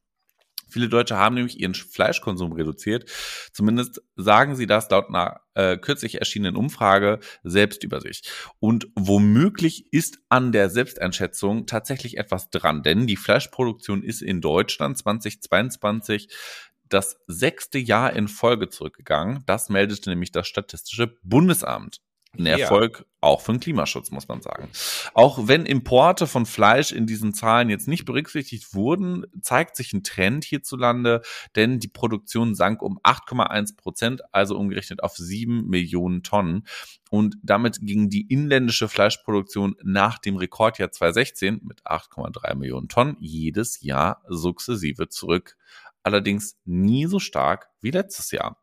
Viele Deutsche haben nämlich ihren Fleischkonsum reduziert. Zumindest sagen sie das laut einer äh, kürzlich erschienenen Umfrage selbst über sich. Und womöglich ist an der Selbsteinschätzung tatsächlich etwas dran, denn die Fleischproduktion ist in Deutschland 2022 das sechste Jahr in Folge zurückgegangen. Das meldete nämlich das Statistische Bundesamt. Ein Erfolg auch für den Klimaschutz, muss man sagen. Auch wenn Importe von Fleisch in diesen Zahlen jetzt nicht berücksichtigt wurden, zeigt sich ein Trend hierzulande, denn die Produktion sank um 8,1 Prozent, also umgerechnet auf 7 Millionen Tonnen. Und damit ging die inländische Fleischproduktion nach dem Rekordjahr 2016 mit 8,3 Millionen Tonnen jedes Jahr sukzessive zurück. Allerdings nie so stark wie letztes Jahr.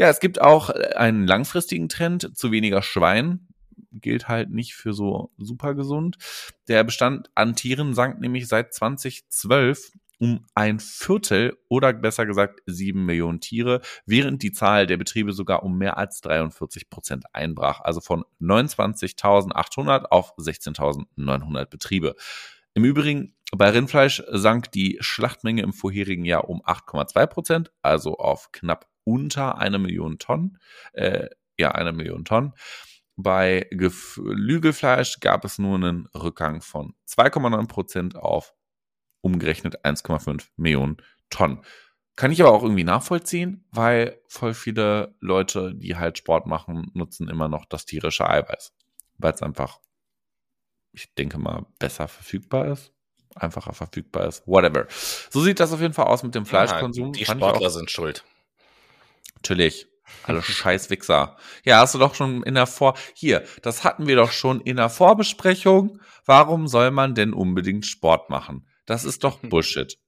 Ja, es gibt auch äh, einen langfristigen Trend zu weniger Schwein. Gilt halt nicht für so super gesund. Der Bestand an Tieren sank nämlich seit 2012 um ein Viertel oder besser gesagt sieben Millionen Tiere, während die Zahl der Betriebe sogar um mehr als 43 Prozent einbrach, also von 29.800 auf 16.900 Betriebe. Im Übrigen, bei Rindfleisch sank die Schlachtmenge im vorherigen Jahr um 8,2 Prozent, also auf knapp unter einer Million Tonnen, äh, ja, eine Million Tonnen. Bei Geflügelfleisch gab es nur einen Rückgang von 2,9 Prozent auf umgerechnet 1,5 Millionen Tonnen. Kann ich aber auch irgendwie nachvollziehen, weil voll viele Leute, die halt Sport machen, nutzen immer noch das tierische Eiweiß. Weil es einfach, ich denke mal, besser verfügbar ist. Einfacher verfügbar ist. Whatever. So sieht das auf jeden Fall aus mit dem Fleischkonsum. Ja, die Sportler sind schuld. Natürlich. Alle Scheißwichser. Ja, hast du doch schon in der Vor... Hier, das hatten wir doch schon in der Vorbesprechung. Warum soll man denn unbedingt Sport machen? Das ist doch Bullshit.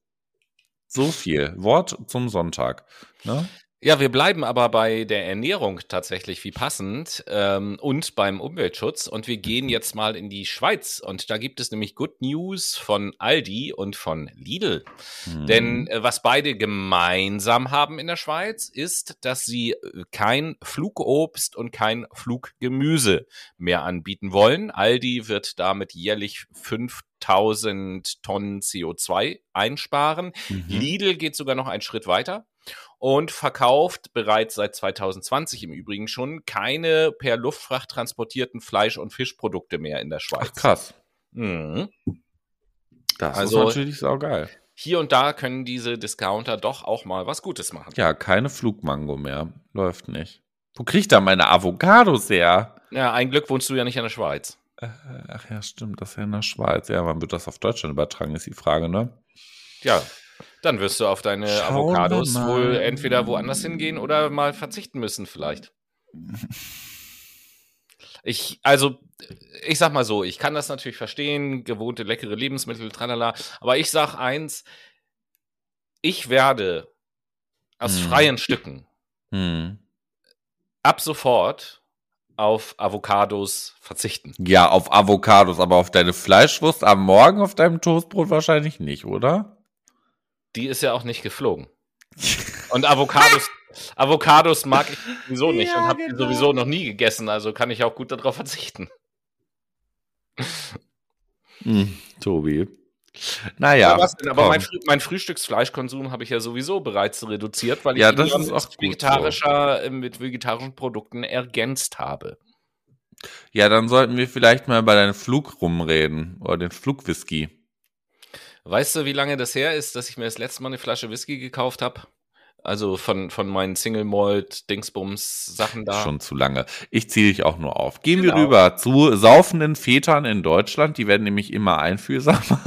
So viel. Wort zum Sonntag. Ne? Ja, wir bleiben aber bei der Ernährung tatsächlich wie passend ähm, und beim Umweltschutz. Und wir gehen jetzt mal in die Schweiz. Und da gibt es nämlich Good News von Aldi und von Lidl. Mhm. Denn äh, was beide gemeinsam haben in der Schweiz, ist, dass sie äh, kein Flugobst und kein Fluggemüse mehr anbieten wollen. Aldi wird damit jährlich 5000 Tonnen CO2 einsparen. Mhm. Lidl geht sogar noch einen Schritt weiter und verkauft bereits seit 2020 im Übrigen schon keine per Luftfracht transportierten Fleisch- und Fischprodukte mehr in der Schweiz. Ach, krass. Mhm. Das also, ist natürlich saugeil. Hier und da können diese Discounter doch auch mal was Gutes machen. Ja, keine Flugmango mehr. Läuft nicht. Wo krieg ich da meine Avocados her? Ja, ein Glück wohnst du ja nicht in der Schweiz. Äh, ach ja, stimmt, das ist ja in der Schweiz. Ja, wann wird das auf Deutschland übertragen, ist die Frage, ne? Ja, dann wirst du auf deine Schauen Avocados wohl entweder woanders hingehen oder mal verzichten müssen, vielleicht. Ich, also, ich sag mal so, ich kann das natürlich verstehen, gewohnte leckere Lebensmittel, tralala, aber ich sag eins, ich werde aus hm. freien Stücken hm. ab sofort auf Avocados verzichten. Ja, auf Avocados, aber auf deine Fleischwurst am Morgen auf deinem Toastbrot wahrscheinlich nicht, oder? Die ist ja auch nicht geflogen. Und Avocados, Avocados mag ich sowieso nicht ja, und habe genau. sowieso noch nie gegessen, also kann ich auch gut darauf verzichten. Hm, Tobi. Naja. Aber, aber mein, mein, Frühstücksfleischkonsum habe ich ja sowieso bereits reduziert, weil ich ja, ihn das mit, vegetarischer, so. Äh, mit vegetarischen Produkten ergänzt habe. Ja, dann sollten wir vielleicht mal bei deinem Flug rumreden oder den Flugwhisky. Weißt du, wie lange das her ist, dass ich mir das letzte Mal eine Flasche Whisky gekauft habe? Also von, von meinen Single Malt Dingsbums Sachen da. Schon zu lange. Ich ziehe dich auch nur auf. Gehen genau. wir rüber zu saufenden Vätern in Deutschland. Die werden nämlich immer einfühlsamer.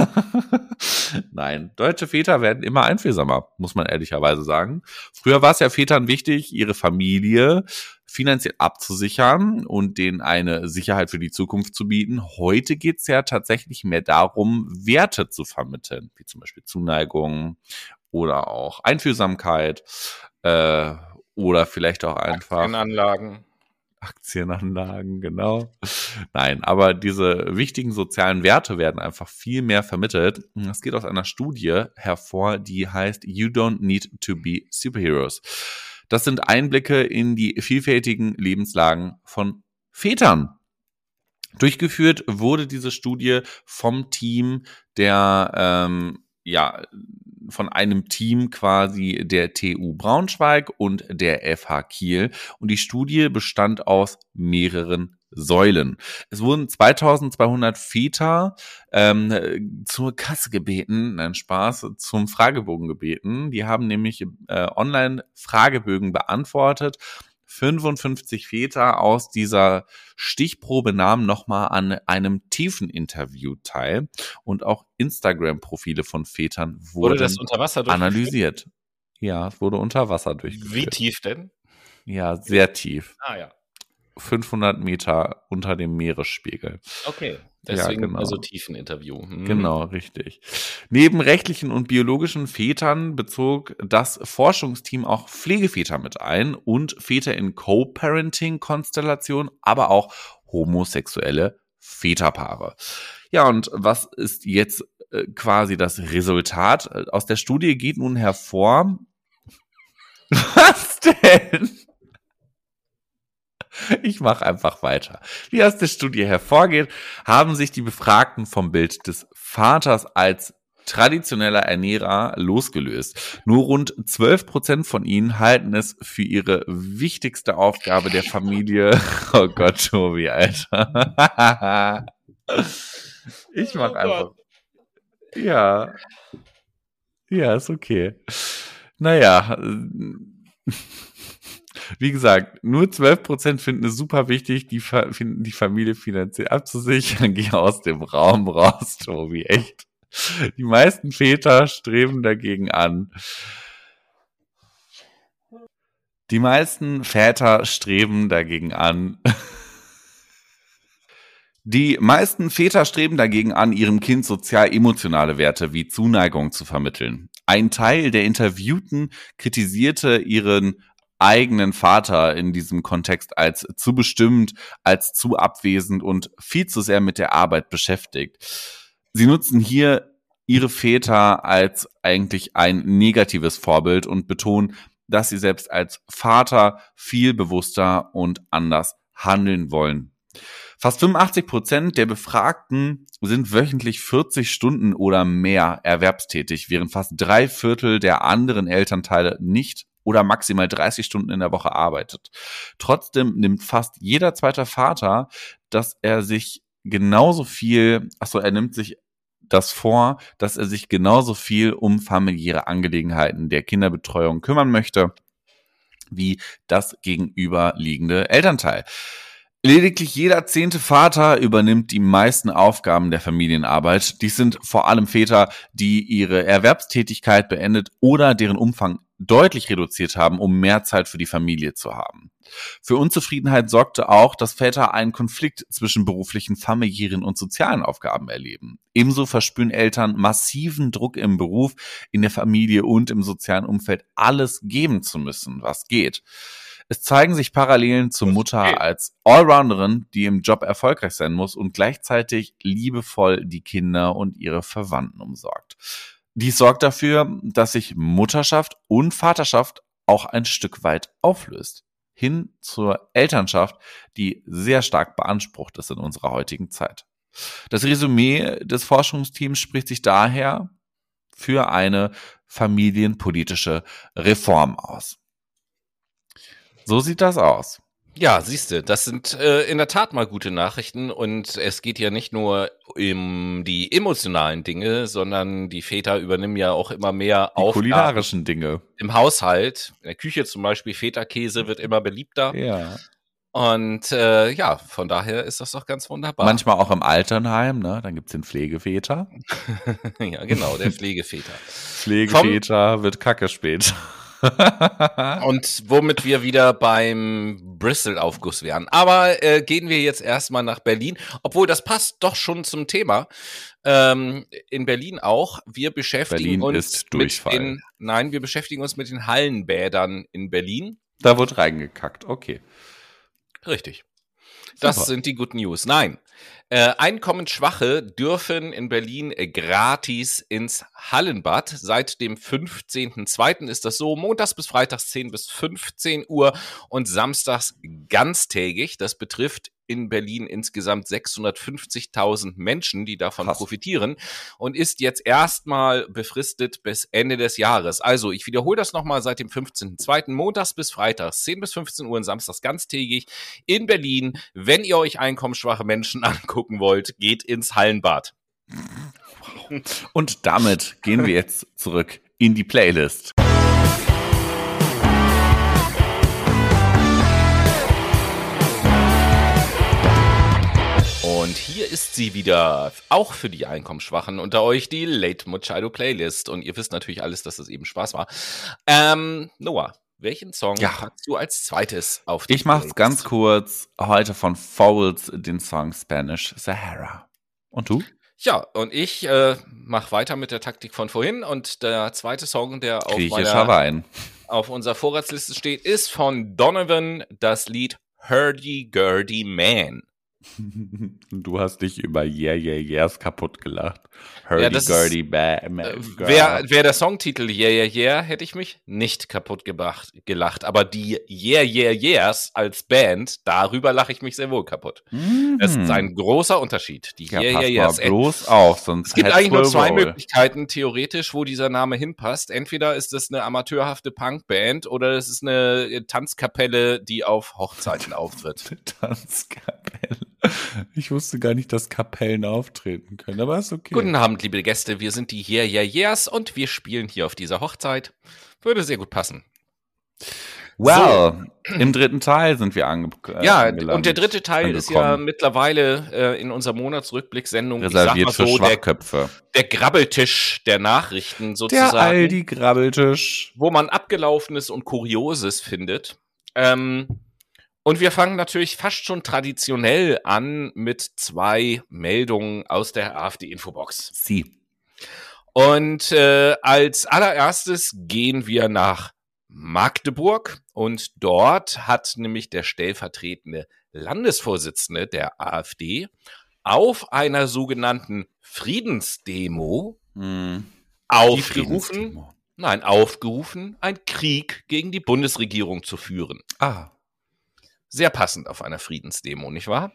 Nein, deutsche Väter werden immer einfühlsamer, muss man ehrlicherweise sagen. Früher war es ja Vätern wichtig, ihre Familie finanziell abzusichern und denen eine Sicherheit für die Zukunft zu bieten. Heute geht es ja tatsächlich mehr darum, Werte zu vermitteln, wie zum Beispiel Zuneigung oder auch Einfühlsamkeit äh, oder vielleicht auch einfach Aktienanlagen. Aktienanlagen, genau. Nein, aber diese wichtigen sozialen Werte werden einfach viel mehr vermittelt. Das geht aus einer Studie hervor, die heißt You Don't Need to Be Superheroes. Das sind Einblicke in die vielfältigen Lebenslagen von Vätern. Durchgeführt wurde diese Studie vom Team der ähm, ja von einem Team quasi der TU Braunschweig und der FH Kiel. Und die Studie bestand aus mehreren Säulen. Es wurden 2200 Väter ähm, zur Kasse gebeten, nein Spaß, zum Fragebogen gebeten. Die haben nämlich äh, online Fragebögen beantwortet 55 Väter aus dieser Stichprobe nahmen nochmal an einem tiefen Interview teil und auch Instagram-Profile von Vätern wurden Wurde das unter Wasser analysiert. Ja, es wurde unter Wasser durchgeführt. Wie tief denn? Ja, sehr tief. Ah ja. 500 Meter unter dem Meeresspiegel. Okay. Deswegen ja, genau. also Tiefeninterview. Hm. Genau, richtig. Neben rechtlichen und biologischen Vätern bezog das Forschungsteam auch Pflegeväter mit ein und Väter in Co-Parenting-Konstellationen, aber auch homosexuelle Väterpaare. Ja, und was ist jetzt äh, quasi das Resultat? Aus der Studie geht nun hervor, was denn? Ich mache einfach weiter. Wie aus der Studie hervorgeht, haben sich die Befragten vom Bild des Vaters als traditioneller Ernährer losgelöst. Nur rund 12 Prozent von ihnen halten es für ihre wichtigste Aufgabe der Familie. Oh Gott, Tobi, Alter. Ich mach oh einfach. Ja. Ja, ist okay. Naja. Wie gesagt, nur 12% finden es super wichtig, die, finden die Familie finanziell abzusichern. Geh aus dem Raum raus, Tobi, echt. Die meisten Väter streben dagegen an. Die meisten Väter streben dagegen an. Die meisten Väter streben dagegen an, ihrem Kind sozial-emotionale Werte wie Zuneigung zu vermitteln. Ein Teil der Interviewten kritisierte ihren eigenen Vater in diesem Kontext als zu bestimmt, als zu abwesend und viel zu sehr mit der Arbeit beschäftigt. Sie nutzen hier ihre Väter als eigentlich ein negatives Vorbild und betonen, dass sie selbst als Vater viel bewusster und anders handeln wollen. Fast 85 Prozent der Befragten sind wöchentlich 40 Stunden oder mehr erwerbstätig, während fast drei Viertel der anderen Elternteile nicht oder maximal 30 Stunden in der Woche arbeitet. Trotzdem nimmt fast jeder zweite Vater, dass er sich genauso viel, achso, er nimmt sich das vor, dass er sich genauso viel um familiäre Angelegenheiten der Kinderbetreuung kümmern möchte, wie das gegenüberliegende Elternteil. Lediglich jeder zehnte Vater übernimmt die meisten Aufgaben der Familienarbeit. Dies sind vor allem Väter, die ihre Erwerbstätigkeit beendet oder deren Umfang deutlich reduziert haben, um mehr Zeit für die Familie zu haben. Für Unzufriedenheit sorgte auch, dass Väter einen Konflikt zwischen beruflichen, familiären und sozialen Aufgaben erleben. Ebenso verspüren Eltern massiven Druck im Beruf, in der Familie und im sozialen Umfeld alles geben zu müssen, was geht. Es zeigen sich Parallelen zur Mutter als Allrounderin, die im Job erfolgreich sein muss und gleichzeitig liebevoll die Kinder und ihre Verwandten umsorgt. Dies sorgt dafür, dass sich Mutterschaft und Vaterschaft auch ein Stück weit auflöst. Hin zur Elternschaft, die sehr stark beansprucht ist in unserer heutigen Zeit. Das Resümee des Forschungsteams spricht sich daher für eine familienpolitische Reform aus. So sieht das aus. Ja, siehst du, das sind äh, in der Tat mal gute Nachrichten und es geht ja nicht nur um die emotionalen Dinge, sondern die Väter übernehmen ja auch immer mehr die Aufgaben kulinarischen Dinge im Haushalt. In der Küche zum Beispiel Feta-Käse wird immer beliebter. Ja. Und äh, ja, von daher ist das doch ganz wunderbar. Manchmal auch im Alternheim, ne? Dann gibt's den Pflegeväter. ja, genau, der Pflegeväter. Pflegeväter Komm. wird Kacke spät. und womit wir wieder beim Bristol-Aufguss wären. Aber äh, gehen wir jetzt erstmal nach Berlin, obwohl das passt doch schon zum Thema. Ähm, in Berlin auch. Wir beschäftigen Berlin uns mit den, nein, wir beschäftigen uns mit den Hallenbädern in Berlin. Da wird reingekackt, okay. Richtig. Das Super. sind die Good News. Nein, äh, Einkommensschwache dürfen in Berlin äh, gratis ins Hallenbad. Seit dem 15.02. ist das so. Montags bis Freitags 10 bis 15 Uhr und samstags ganztägig. Das betrifft in Berlin insgesamt 650.000 Menschen, die davon Krass. profitieren und ist jetzt erstmal befristet bis Ende des Jahres. Also ich wiederhole das nochmal seit dem 15.02. montags bis freitags 10 bis 15 Uhr und samstags ganztägig in Berlin. Wenn ihr euch einkommensschwache Menschen angucken wollt, geht ins Hallenbad. Und damit gehen wir jetzt zurück in die Playlist. Und hier ist sie wieder, auch für die Einkommensschwachen unter euch, die Late Machado Playlist. Und ihr wisst natürlich alles, dass das eben Spaß war. Ähm, Noah, welchen Song ja. packst du als zweites auf die Ich mach's Playlist? ganz kurz. Heute von Fowls den Song Spanish Sahara. Und du? Ja, und ich äh, mache weiter mit der Taktik von vorhin. Und der zweite Song, der auf, meiner, auf unserer Vorratsliste steht, ist von Donovan das Lied Hurdy Gurdy Man. Du hast dich über Yeah Yeah Yeahs kaputt gelacht. Hurdy-gurdy, ja, äh, Wäre wär der Songtitel Yeah Yeah Yeah, hätte ich mich nicht kaputt gemacht, gelacht. Aber die Yeah Yeah Yeahs als Band, darüber lache ich mich sehr wohl kaputt. Mhm. Es ist ein großer Unterschied. Die ja, Yeah Yeah Yeahs. bloß auf, sonst Es gibt eigentlich nur zwei wohl. Möglichkeiten, theoretisch, wo dieser Name hinpasst. Entweder ist es eine amateurhafte Punkband oder es ist eine Tanzkapelle, die auf Hochzeiten auftritt. Tanzkapelle. Ich wusste gar nicht, dass Kapellen auftreten können, aber ist okay. Guten Abend, liebe Gäste. Wir sind die Yeah Yeah Yeahs und wir spielen hier auf dieser Hochzeit. Würde sehr gut passen. Well, so. im dritten Teil sind wir angekommen. Äh, ja, und der dritte Teil angekommen. ist ja mittlerweile äh, in unserer Monatsrückblick-Sendung reserviert so, für Schwachköpfe. Der, der, Grabbeltisch der Nachrichten sozusagen. Der Aldi-Grabbeltisch. Wo man Abgelaufenes und Kurioses findet. Ähm, und wir fangen natürlich fast schon traditionell an mit zwei Meldungen aus der AfD-Infobox. Sie. Und äh, als allererstes gehen wir nach Magdeburg und dort hat nämlich der stellvertretende Landesvorsitzende der AfD auf einer sogenannten Friedensdemo hm. aufgerufen, nein, aufgerufen, einen Krieg gegen die Bundesregierung zu führen. Ah sehr passend auf einer Friedensdemo, nicht wahr?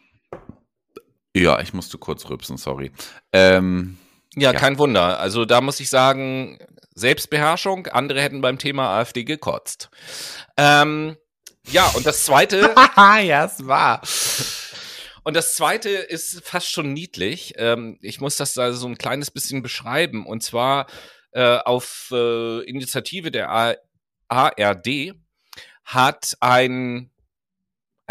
Ja, ich musste kurz rübsen, sorry. Ähm, ja, ja, kein Wunder. Also da muss ich sagen, Selbstbeherrschung, andere hätten beim Thema AfD gekotzt. Ähm, ja, und das zweite. ja, es war. Und das zweite ist fast schon niedlich. Ähm, ich muss das da so ein kleines bisschen beschreiben. Und zwar äh, auf äh, Initiative der A ARD hat ein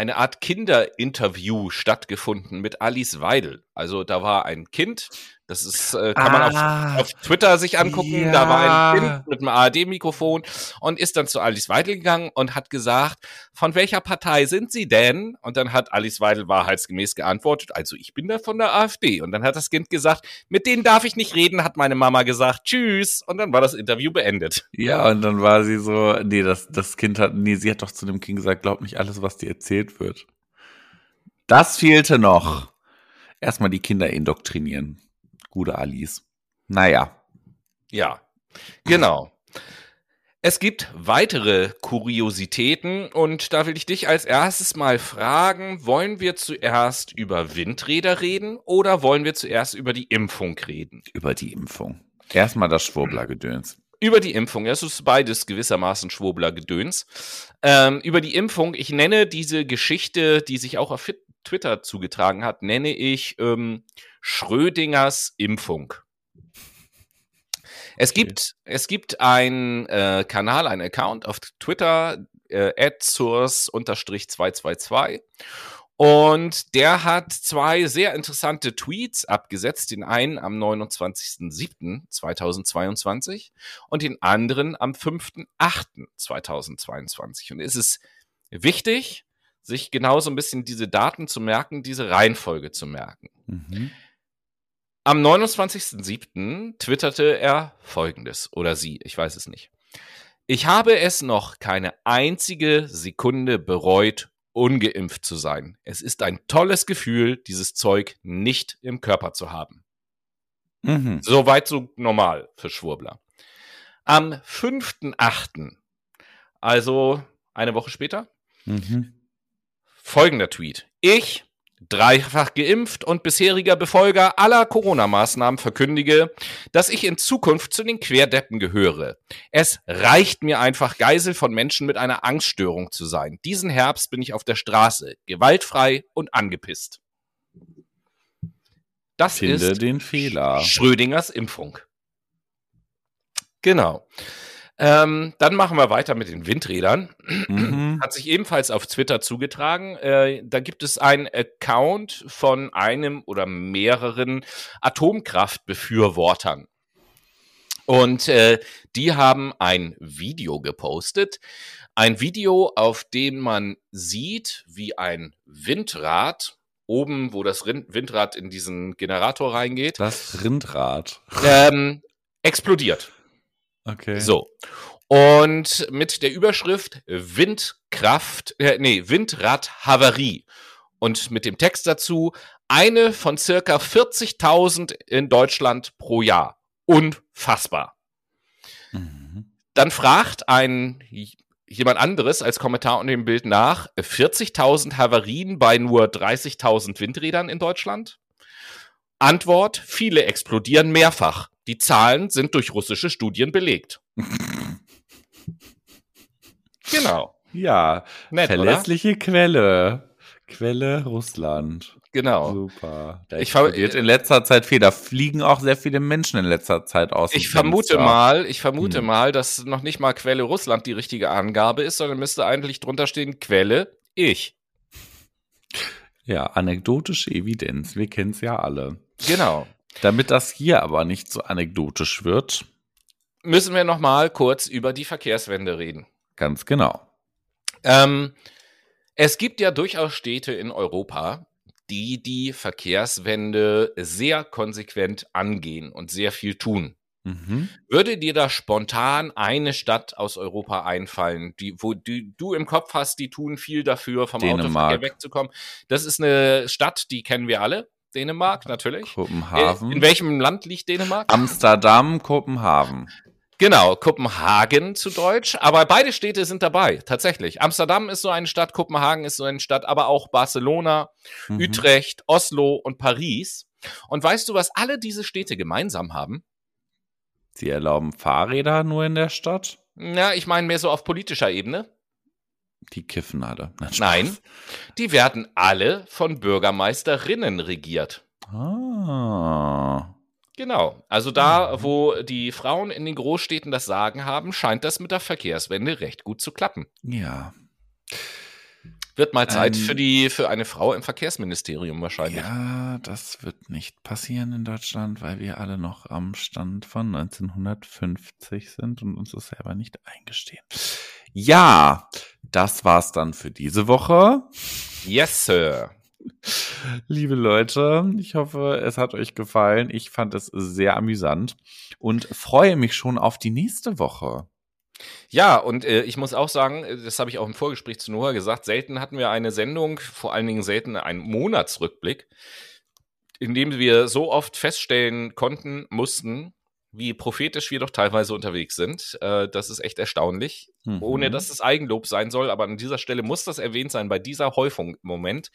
eine Art Kinderinterview stattgefunden mit Alice Weidel. Also da war ein Kind, das ist, äh, kann ah, man auf, ah. auf, Twitter sich angucken. Ja. Da war ein Kind mit einem ARD-Mikrofon und ist dann zu Alice Weidel gegangen und hat gesagt, von welcher Partei sind Sie denn? Und dann hat Alice Weidel wahrheitsgemäß geantwortet, also ich bin da von der AfD. Und dann hat das Kind gesagt, mit denen darf ich nicht reden, hat meine Mama gesagt, tschüss. Und dann war das Interview beendet. Ja, und dann war sie so, nee, das, das Kind hat, nee, sie hat doch zu dem Kind gesagt, glaub nicht alles, was dir erzählt wird. Das fehlte noch. Erstmal die Kinder indoktrinieren. Gute Alice. Naja. Ja, genau. Es gibt weitere Kuriositäten und da will ich dich als erstes mal fragen, wollen wir zuerst über Windräder reden oder wollen wir zuerst über die Impfung reden? Über die Impfung. Erstmal das Schwurbler-Gedöns. Über die Impfung, es ist beides gewissermaßen Schwurbler-Gedöns. Ähm, über die Impfung, ich nenne diese Geschichte, die sich auch auf Twitter zugetragen hat, nenne ich ähm, Schrödingers Impfung. Es gibt, es gibt einen äh, Kanal, einen Account auf Twitter, äh, source-222 und der hat zwei sehr interessante Tweets abgesetzt. Den einen am 29.07.2022 und den anderen am 5.08.2022. Und es ist wichtig, sich genau so ein bisschen diese Daten zu merken, diese Reihenfolge zu merken. Mhm. Am 29.07. twitterte er folgendes oder sie, ich weiß es nicht. Ich habe es noch keine einzige Sekunde bereut, ungeimpft zu sein. Es ist ein tolles Gefühl, dieses Zeug nicht im Körper zu haben. Mhm. Soweit so normal für Schwurbler. Am 5.8., also eine Woche später, mhm. folgender Tweet. Ich dreifach geimpft und bisheriger Befolger aller Corona-Maßnahmen verkündige, dass ich in Zukunft zu den Querdeppen gehöre. Es reicht mir einfach, Geisel von Menschen mit einer Angststörung zu sein. Diesen Herbst bin ich auf der Straße, gewaltfrei und angepisst. Das Finde ist den Fehler. Schrödingers Impfung. Genau. Ähm, dann machen wir weiter mit den Windrädern. Mhm. Hat sich ebenfalls auf Twitter zugetragen. Äh, da gibt es einen Account von einem oder mehreren Atomkraftbefürwortern. Und äh, die haben ein Video gepostet. Ein Video, auf dem man sieht, wie ein Windrad oben, wo das Windrad in diesen Generator reingeht. Das Rindrad. Ähm, explodiert. Okay. So. Und mit der Überschrift Windkraft, äh, nee, Windradhavarie. Und mit dem Text dazu, eine von circa 40.000 in Deutschland pro Jahr. Unfassbar. Mhm. Dann fragt ein jemand anderes als Kommentar unter dem Bild nach 40.000 Havarien bei nur 30.000 Windrädern in Deutschland? Antwort, viele explodieren mehrfach. Die Zahlen sind durch russische Studien belegt. genau. Ja, Nett, verlässliche oder? Quelle. Quelle Russland. Genau. Super. Da ich explodiert in letzter Zeit viel. Da fliegen auch sehr viele Menschen in letzter Zeit aus. Ich vermute mal, ich vermute hm. mal, dass noch nicht mal Quelle Russland die richtige Angabe ist, sondern müsste eigentlich drunter stehen Quelle ich. Ja, anekdotische Evidenz. Wir kennen es ja alle. Genau. Damit das hier aber nicht so anekdotisch wird, müssen wir noch mal kurz über die Verkehrswende reden. Ganz genau. Ähm, es gibt ja durchaus Städte in Europa, die die Verkehrswende sehr konsequent angehen und sehr viel tun. Mhm. Würde dir da spontan eine Stadt aus Europa einfallen, die, wo die, du im Kopf hast, die tun viel dafür, vom Dänemark. Autoverkehr wegzukommen? Das ist eine Stadt, die kennen wir alle. Dänemark, natürlich. Kopenhagen. In, in welchem Land liegt Dänemark? Amsterdam, Kopenhagen. Genau, Kopenhagen zu Deutsch. Aber beide Städte sind dabei, tatsächlich. Amsterdam ist so eine Stadt, Kopenhagen ist so eine Stadt, aber auch Barcelona, mhm. Utrecht, Oslo und Paris. Und weißt du, was alle diese Städte gemeinsam haben? Sie erlauben Fahrräder nur in der Stadt? Na, ich meine mehr so auf politischer Ebene. Die kiffen alle. Nein, Nein, die werden alle von Bürgermeisterinnen regiert. Ah. Genau. Also da, wo die Frauen in den Großstädten das Sagen haben, scheint das mit der Verkehrswende recht gut zu klappen. Ja. Wird mal Zeit ähm, für die für eine Frau im Verkehrsministerium wahrscheinlich. Ja, das wird nicht passieren in Deutschland, weil wir alle noch am Stand von 1950 sind und uns das selber nicht eingestehen. Ja, das war's dann für diese Woche. Yes, Sir. Liebe Leute, ich hoffe, es hat euch gefallen. Ich fand es sehr amüsant und freue mich schon auf die nächste Woche. Ja, und äh, ich muss auch sagen, äh, das habe ich auch im Vorgespräch zu Noah gesagt, selten hatten wir eine Sendung, vor allen Dingen selten einen Monatsrückblick, in dem wir so oft feststellen konnten, mussten, wie prophetisch wir doch teilweise unterwegs sind. Äh, das ist echt erstaunlich, mhm. ohne dass es Eigenlob sein soll, aber an dieser Stelle muss das erwähnt sein, bei dieser Häufung im Moment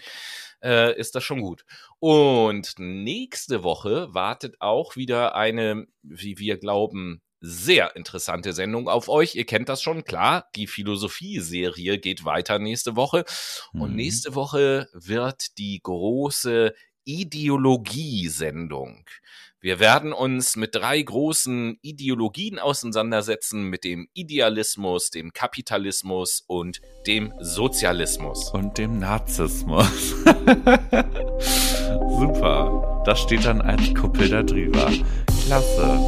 äh, ist das schon gut. Und nächste Woche wartet auch wieder eine, wie wir glauben, sehr interessante Sendung auf euch. Ihr kennt das schon, klar. Die Philosophie-Serie geht weiter nächste Woche. Und mhm. nächste Woche wird die große Ideologie-Sendung. Wir werden uns mit drei großen Ideologien auseinandersetzen, mit dem Idealismus, dem Kapitalismus und dem Sozialismus. Und dem Narzissmus. Super. Das steht dann als Kuppel da drüber. Klasse.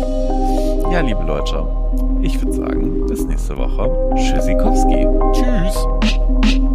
Ja, liebe Leute, ich würde sagen, bis nächste Woche. Tschüssikowski. Tschüss.